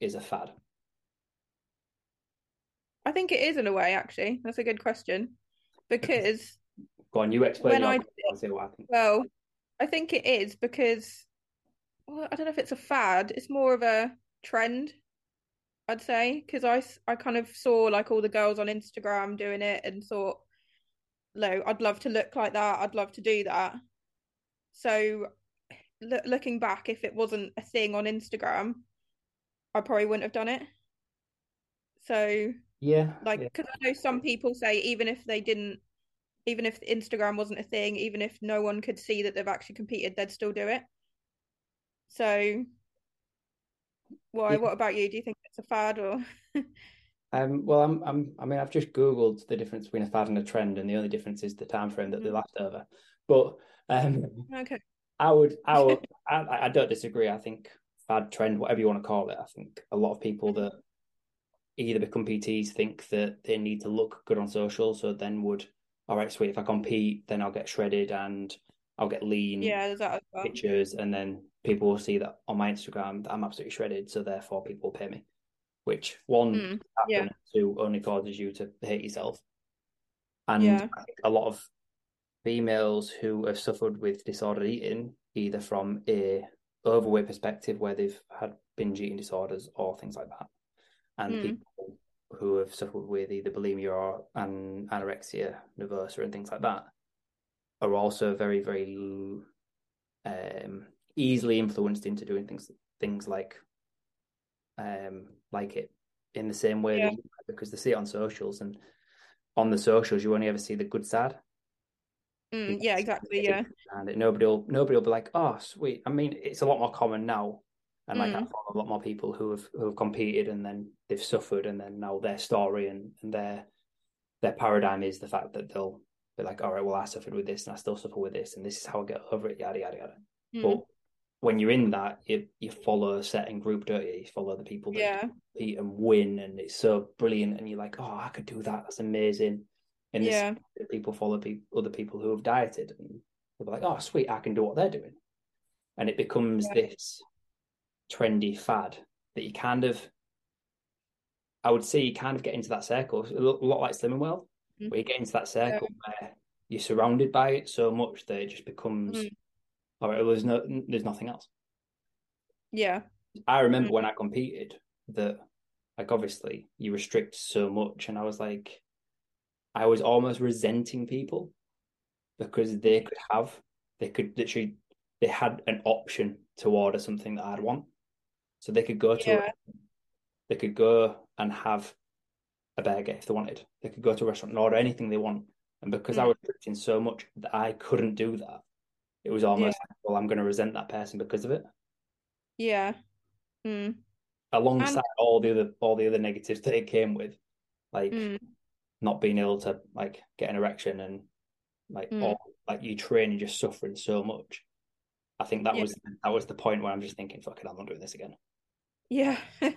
A: is a fad?
B: I think it is in a way, actually. That's a good question. Because,
A: Go on, you explain
B: I-
A: point, I'll what I think.
B: well, I think it is because, well, I don't know if it's a fad, it's more of a trend, I'd say. Because I I kind of saw like all the girls on Instagram doing it and thought, no, I'd love to look like that. I'd love to do that. So, loo- looking back, if it wasn't a thing on Instagram, I probably wouldn't have done it. So,
A: Yeah,
B: like
A: yeah.
B: because I know some people say even if they didn't even if Instagram wasn't a thing even if no one could see that they've actually competed they'd still do it so why
A: Yeah.
B: what about you do you think it's a fad or
A: Um, well, I'm, I'm, I mean, I've just Googled the difference between a fad and a trend, and the only difference is the time frame that they
B: Mhm.
A: last over. But um,
B: okay
A: I would, I would, I, I don't disagree. I think fad, trend, whatever you want to call it. I think a lot of people that either become PTs think that they need to look good on social, so then would, all right, sweet, if I compete, then I'll get shredded and I'll get lean
B: yeah that well
A: pictures, and then people will see that on my Instagram that I'm absolutely shredded, so therefore people will pay me. Which one
B: Mm, yeah.
A: two only causes you to hate yourself. And
B: Yeah.
A: A lot of females who have suffered with disordered eating, either from a overweight perspective where they've had binge eating disorders or things like that, and
B: Mm.
A: people who have suffered with either bulimia or an anorexia nervosa and things like that, are also very, very um, easily influenced into doing things things like um, like it in the same way
B: Yeah.
A: that you, because they see it on socials and on the socials you only ever see the good side.
B: Mm, yeah exactly yeah
A: And it, nobody will nobody will be like, oh sweet. I mean, it's a lot more common now. And like I
B: Mm.
A: follow a lot more people who have who have competed and then they've suffered and then now their story and, and their their paradigm is the fact that they'll be like, all right, well I suffered with this and I still suffer with this and this is how I get over it, yada yada yada.
B: Mm.
A: But when you're in that, you you follow a certain group, don't you? You follow the people that
B: yeah
A: compete and win, and it's so brilliant. And you're like, oh, I could do that. That's amazing. And
B: Yeah.
A: people follow people, other people who have dieted, and they're like, oh, sweet, I can do what they're doing. And it becomes
B: Yeah.
A: this trendy fad that you kind of, I would say, you kind of get into that circle. A lot, like Slimming World,
B: Mm.
A: where you get into that circle where you're surrounded by it so much that it just becomes,
B: Mm.
A: all right, well, there's no, there's nothing else.
B: yeah
A: I remember
B: Mm.
A: when I competed that, like, obviously you restrict so much, and I was like, I was almost resenting people because they could have, they could literally, they had an option to order something that I'd want, so they could go to,
B: Yeah.
A: they could go and have a burger if they wanted. They could go to a restaurant and order anything they want, and because I
B: Mm.
A: was restricting so much that I couldn't do that, it was almost like, well, I'm going to resent that person because of it.
B: yeah mm.
A: alongside all the other all the other negatives that it came with, like
B: Mm.
A: not being able to like get an erection and like
B: Mm.
A: all like you train and just suffering so much. I think that
B: Yeah.
A: was that was the point where I'm just thinking, fuck it, I'm not doing this again.
B: Yeah.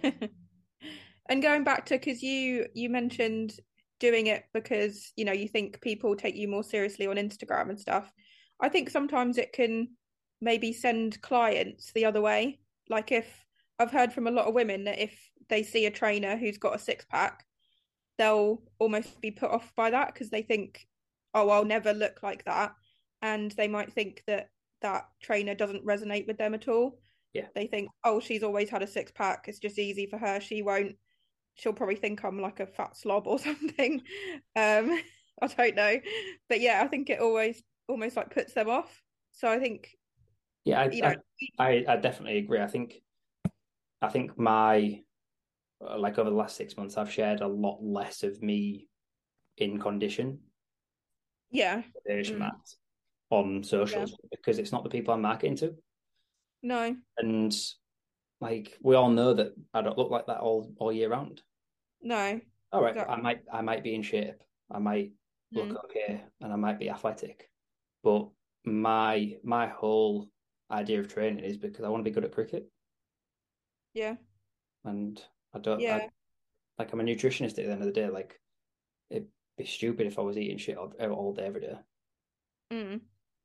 B: And going back to because you you mentioned doing it because you know you think people take you more seriously on Instagram and stuff. I think sometimes it can maybe send clients the other way. Like if I've heard from a lot of women that if they see a trainer who's got a six pack, they'll almost be put off by that because they think, oh, I'll never look like that, and they might think that that trainer doesn't resonate with them at all.
A: Yeah.
B: They think, oh, she's always had a six pack. It's just easy for her. She won't. She'll probably think I'm like a fat slob or something. Um, I don't know, but yeah, I think it always almost like puts them off. So I think
A: Yeah, I,
B: you know,
A: I, I, I definitely agree. I think, I think my, uh, like over the last six months, I've shared a lot less of me in condition
B: yeah, Mm.
A: that on socials because it's not the people I'm marketing to.
B: No,
A: And like we all know that I don't look like that all all year round.
B: no,
A: All right,
B: Exactly.
A: I might I might be in shape. I might look
B: Mm.
A: okay and I might be athletic. But my my whole idea of training is because I want to be good at cricket
B: yeah,
A: and I don't
B: yeah.
A: I, like I'm a nutritionist at the end of the day. Like it'd be stupid if I was eating shit all, all day every day.
B: Mm.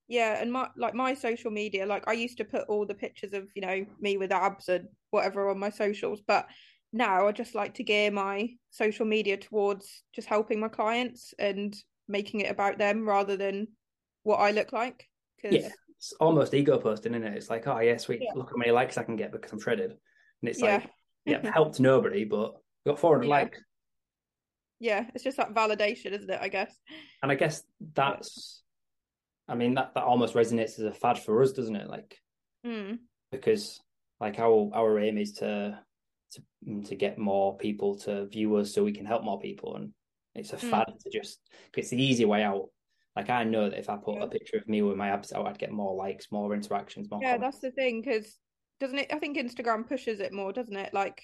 B: Yeah, and my like my social media, like I used to put all the pictures of, you know, me with abs and whatever on my socials, but now I just like to gear my social media towards just helping my clients and making it about them rather than what I look like. Because
A: Yeah. It's almost ego posting, isn't it? It's like, oh yeah, sweet,
B: Yeah.
A: look how many likes I can get because I'm shredded. And it's
B: yeah,
A: like, yeah, helped nobody, but got 400
B: Yeah.
A: likes.
B: yeah, it's just that validation, isn't it? I guess.
A: And I guess that's, I mean, that, that almost resonates as a fad for us, doesn't it? Like,
B: Mm.
A: because like our our aim is to to to get more people to view us so we can help more people, and it's a
B: Mm.
A: fad to just it's the easy way out. Like I know that if I put
B: Yeah.
A: a picture of me with my abs out, I'd get more likes, more interactions, more.
B: Yeah,
A: comments.
B: that's the thing, because doesn't it? I think Instagram pushes it more, doesn't it? Like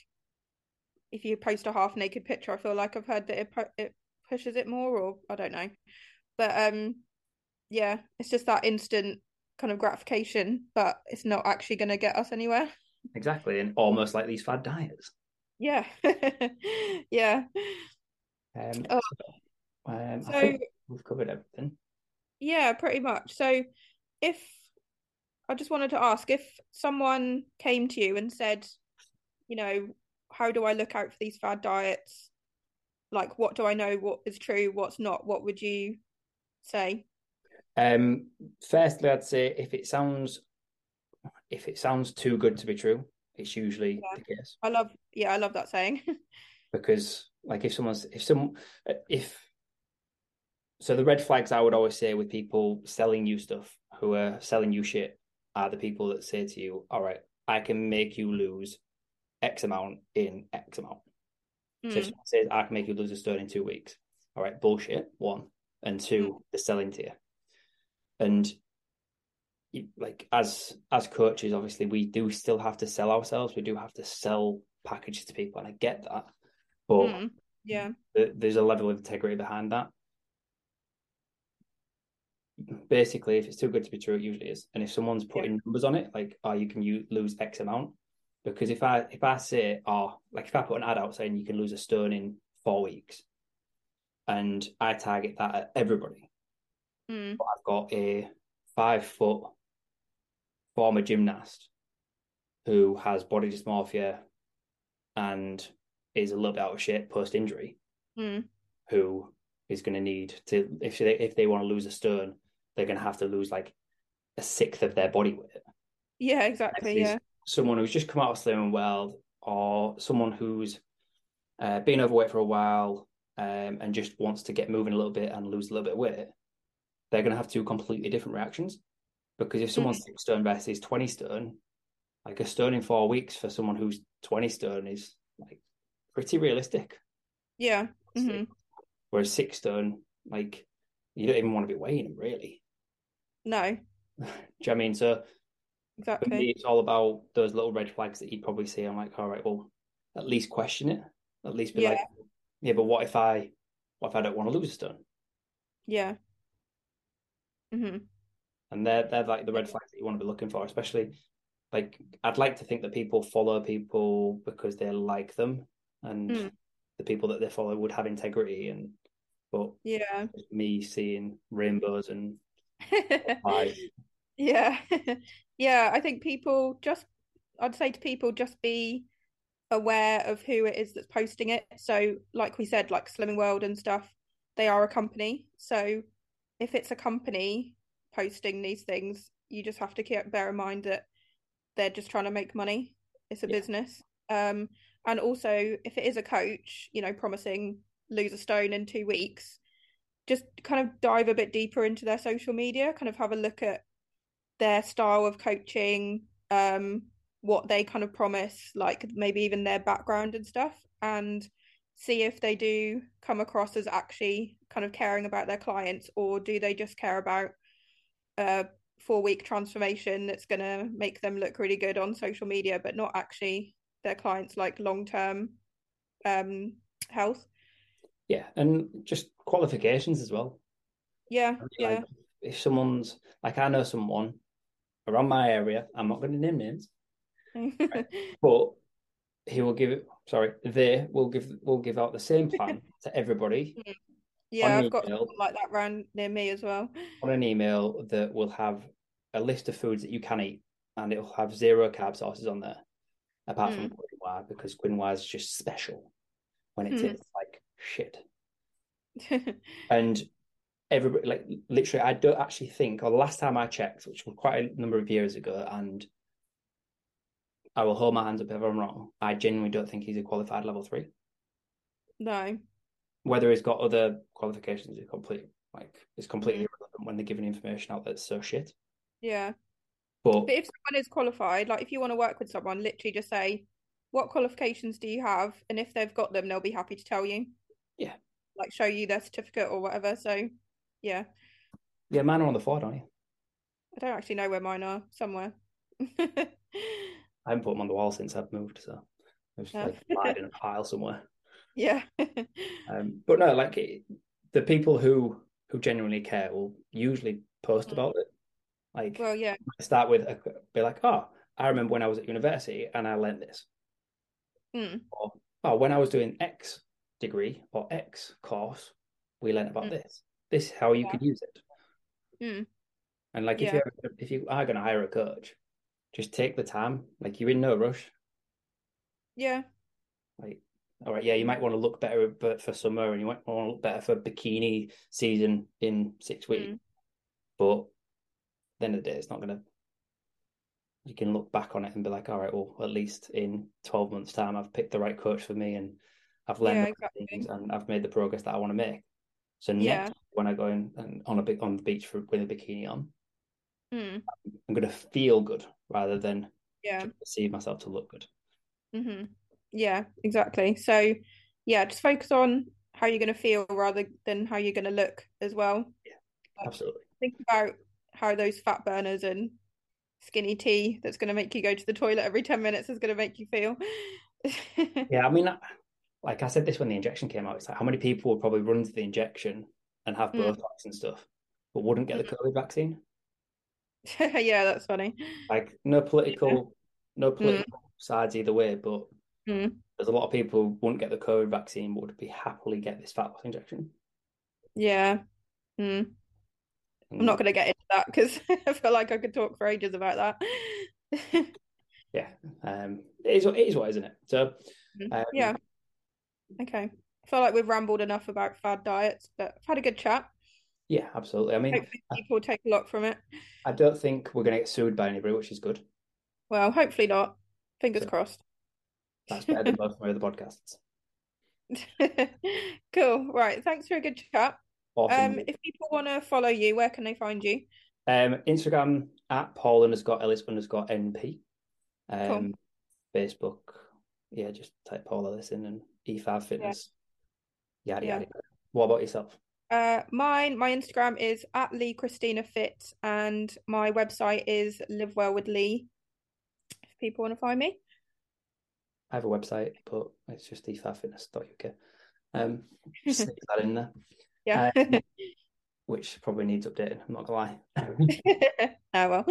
B: if you post a half naked picture, I feel like I've heard that it it pushes it more, or I don't know. But um, yeah, it's just that instant kind of gratification, but it's not actually going to get us anywhere.
A: exactly, and almost like these fad diets.
B: Yeah, yeah.
A: Um,
B: Oh.
A: so, um,
B: So
A: I think we've covered everything.
B: yeah, pretty much. So if I just wanted to ask if someone came to you and said, you know, how do I look out for these fad diets? Like, what do I know? What is true? What's not? What would you say?
A: Um, firstly, I'd say if it sounds if it sounds too good to be true, it's usually
B: Yeah.
A: the case.
B: I love, yeah, I love that saying.
A: because like if someone's if some if so the red flags I would always say with people selling you stuff who are selling you shit are the people that say to you, all right, I can make you lose X amount in X amount. So if
B: Mm,
A: someone says I can make you lose a stone in two weeks, all right, bullshit, one. And two,
B: Mm.
A: they're selling to you. And like as as coaches, obviously we do still have to sell ourselves. We do have to sell packages to people, and I get that. But
B: mm, yeah,
A: th- there's a level of integrity behind that. Basically, if it's too good to be true, it usually is. And if someone's putting numbers on it, like, oh, you can u- lose X amount, because if I if I say, oh, like if I put an ad out saying you can lose a stone in four weeks, and I target that at everybody,
B: mm,
A: but I've got a five foot former gymnast who has body dysmorphia and is a little bit out of shape post injury,
B: mm,
A: who is going to need to if they if they want to lose a stone, they're going to have to lose like a sixth of their body weight.
B: yeah, exactly. Yeah,
A: someone who's just come out of Slimming World, or someone who's uh, been overweight for a while um, and just wants to get moving a little bit and lose a little bit of weight, they're going to have two completely different reactions. Because if someone's six stone versus twenty stone, like a stone in four weeks for someone who's twenty stone is like pretty realistic.
B: yeah, mhm,
A: Whereas six stone, like you don't even want to be weighing them really.
B: no,
A: Do you know what I mean? So for
B: exactly.
A: me, it's all about those little red flags that you'd probably see. I'm like, all right, well, at least question it. At least be
B: Yeah.
A: like, yeah, but what if I, what if I don't want to lose a stone?
B: Yeah. Hmm
A: And they're they're like the red flags that you want to be looking for, especially like I'd like to think that people follow people because they like them and
B: Mm.
A: the people that they follow would have integrity and but
B: Yeah.
A: me seeing rainbows and
B: Yeah. Yeah, I think people just I'd say to people just be aware of who it is that's posting it. So like we said, like Slimming World and stuff, they are a company. So if it's a company posting these things, you just have to keep bear in mind that they're just trying to make money. It's a
A: Yeah.
B: business. Um, and also if it is a coach, you know, promising lose a stone in two weeks, just kind of dive a bit deeper into their social media, kind of have a look at their style of coaching, um, what they kind of promise, like maybe even their background and stuff, and see if they do come across as actually kind of caring about their clients, or do they just care about a four week transformation that's going to make them look really good on social media, but not actually their clients' like long term um, health.
A: yeah, and just qualifications as well.
B: Yeah,
A: mean,
B: yeah.
A: if someone's like I know someone around my area, I'm not going to name names, but he will give it. Sorry, they will give will give out the same plan to everybody
B: Yeah, I've got like that around near me as well.
A: on an email that will have a list of foods that you can eat, and it'll have zero carb sources on there, apart from
B: Mm.
A: quinoa because quinoa is just special when it
B: Mm.
A: tastes like shit. And everybody, like literally, I don't actually think, or the last time I checked, which was quite a number of years ago, and I will hold my hands up if I'm wrong. I genuinely don't think he's a qualified level three.
B: No.
A: Whether he's got other qualifications is complete, like it's completely irrelevant when they're giving information out that's so shit.
B: Yeah.
A: But
B: But if someone is qualified, like if you want to work with someone, literally just say, what qualifications do you have? And if they've got them, they'll be happy to tell you.
A: Yeah.
B: Like show you their certificate or whatever. So yeah.
A: yeah, mine are on the floor, don't you?
B: I don't actually know where mine are, somewhere.
A: I haven't put them on the wall since I've moved, so they're just
B: No.
A: like lied in a pile somewhere.
B: Yeah.
A: Um, but no, like it, the people who who genuinely care will usually post
B: Mm.
A: about it. Like
B: Well, yeah.
A: start with a, be like, oh, I remember when I was at university and I learned this,
B: Mm.
A: or oh, when I was doing X degree or X course, we learned about
B: Mm.
A: this. This is how you
B: Yeah.
A: can use it.
B: Mm.
A: And like if
B: Yeah.
A: you if you are going to hire a coach, just take the time. Like you're in no rush.
B: Yeah.
A: Like, all right, yeah, you might want to look better for summer, and you might want to look better for bikini season in six weeks.
B: Mm.
A: But at the end of the day, it's not gonna. You can look back on it and be like, all right, well, at least in twelve months' time, I've picked the right coach for me, and I've learned
B: Yeah,
A: the
B: exactly.
A: things, and I've made the progress that I want to make. So
B: Yeah.
A: when I go in and on a big on the beach for, with a bikini on,
B: Mm.
A: I'm gonna feel good rather than
B: Yeah.
A: perceive myself to look good.
B: hmm Yeah, exactly. So, yeah, just focus on how you're going to feel rather than how you're going to look as well. Like,
A: Absolutely.
B: think about how those fat burners and skinny tea that's going to make you go to the toilet every 10 minutes is going to make you feel.
A: Yeah, I mean, like I said this when the injection came out, it's like how many people would probably run to the injection and have
B: Mm.
A: Botox and stuff, but wouldn't get the COVID vaccine.
B: Yeah, that's funny.
A: Like no political, no political sides either way, but
B: Mm.
A: there's a lot of people who wouldn't get the COVID vaccine but would be happily get this fat loss injection.
B: Yeah. Mm. I'm not going to get into that because I feel like I could talk for ages about that.
A: yeah, um, it is, it is what, isn't it? So um,
B: Yeah. Okay. I feel like we've rambled enough about fad diets, but I've had a good chat.
A: Yeah, absolutely. I mean,
B: Hopefully people take a lot from it.
A: I don't think we're going to get sued by anybody, which is good.
B: Well, hopefully not. Fingers
A: So-
B: crossed.
A: That's better than most of my other podcasts.
B: Cool. Right. Thanks for a good chat.
A: Awesome.
B: Um, if people want to follow you, where can they find you?
A: Um, Instagram at Paul underscore Ellis underscore NP. Um, Facebook, yeah, just type Paul Ellis in and E5 Fitness. Yada
B: Yeah.
A: yada. yada. What about yourself?
B: Uh, mine, my Instagram is at Leigh Christina Fit, and my website is Live Well with Leigh. If people want to find me,
A: I have a website, but it's just e5fitness.uk. Um, just that in there,
B: yeah.
A: Um, which probably needs updating. I'm not gonna lie.
B: oh well.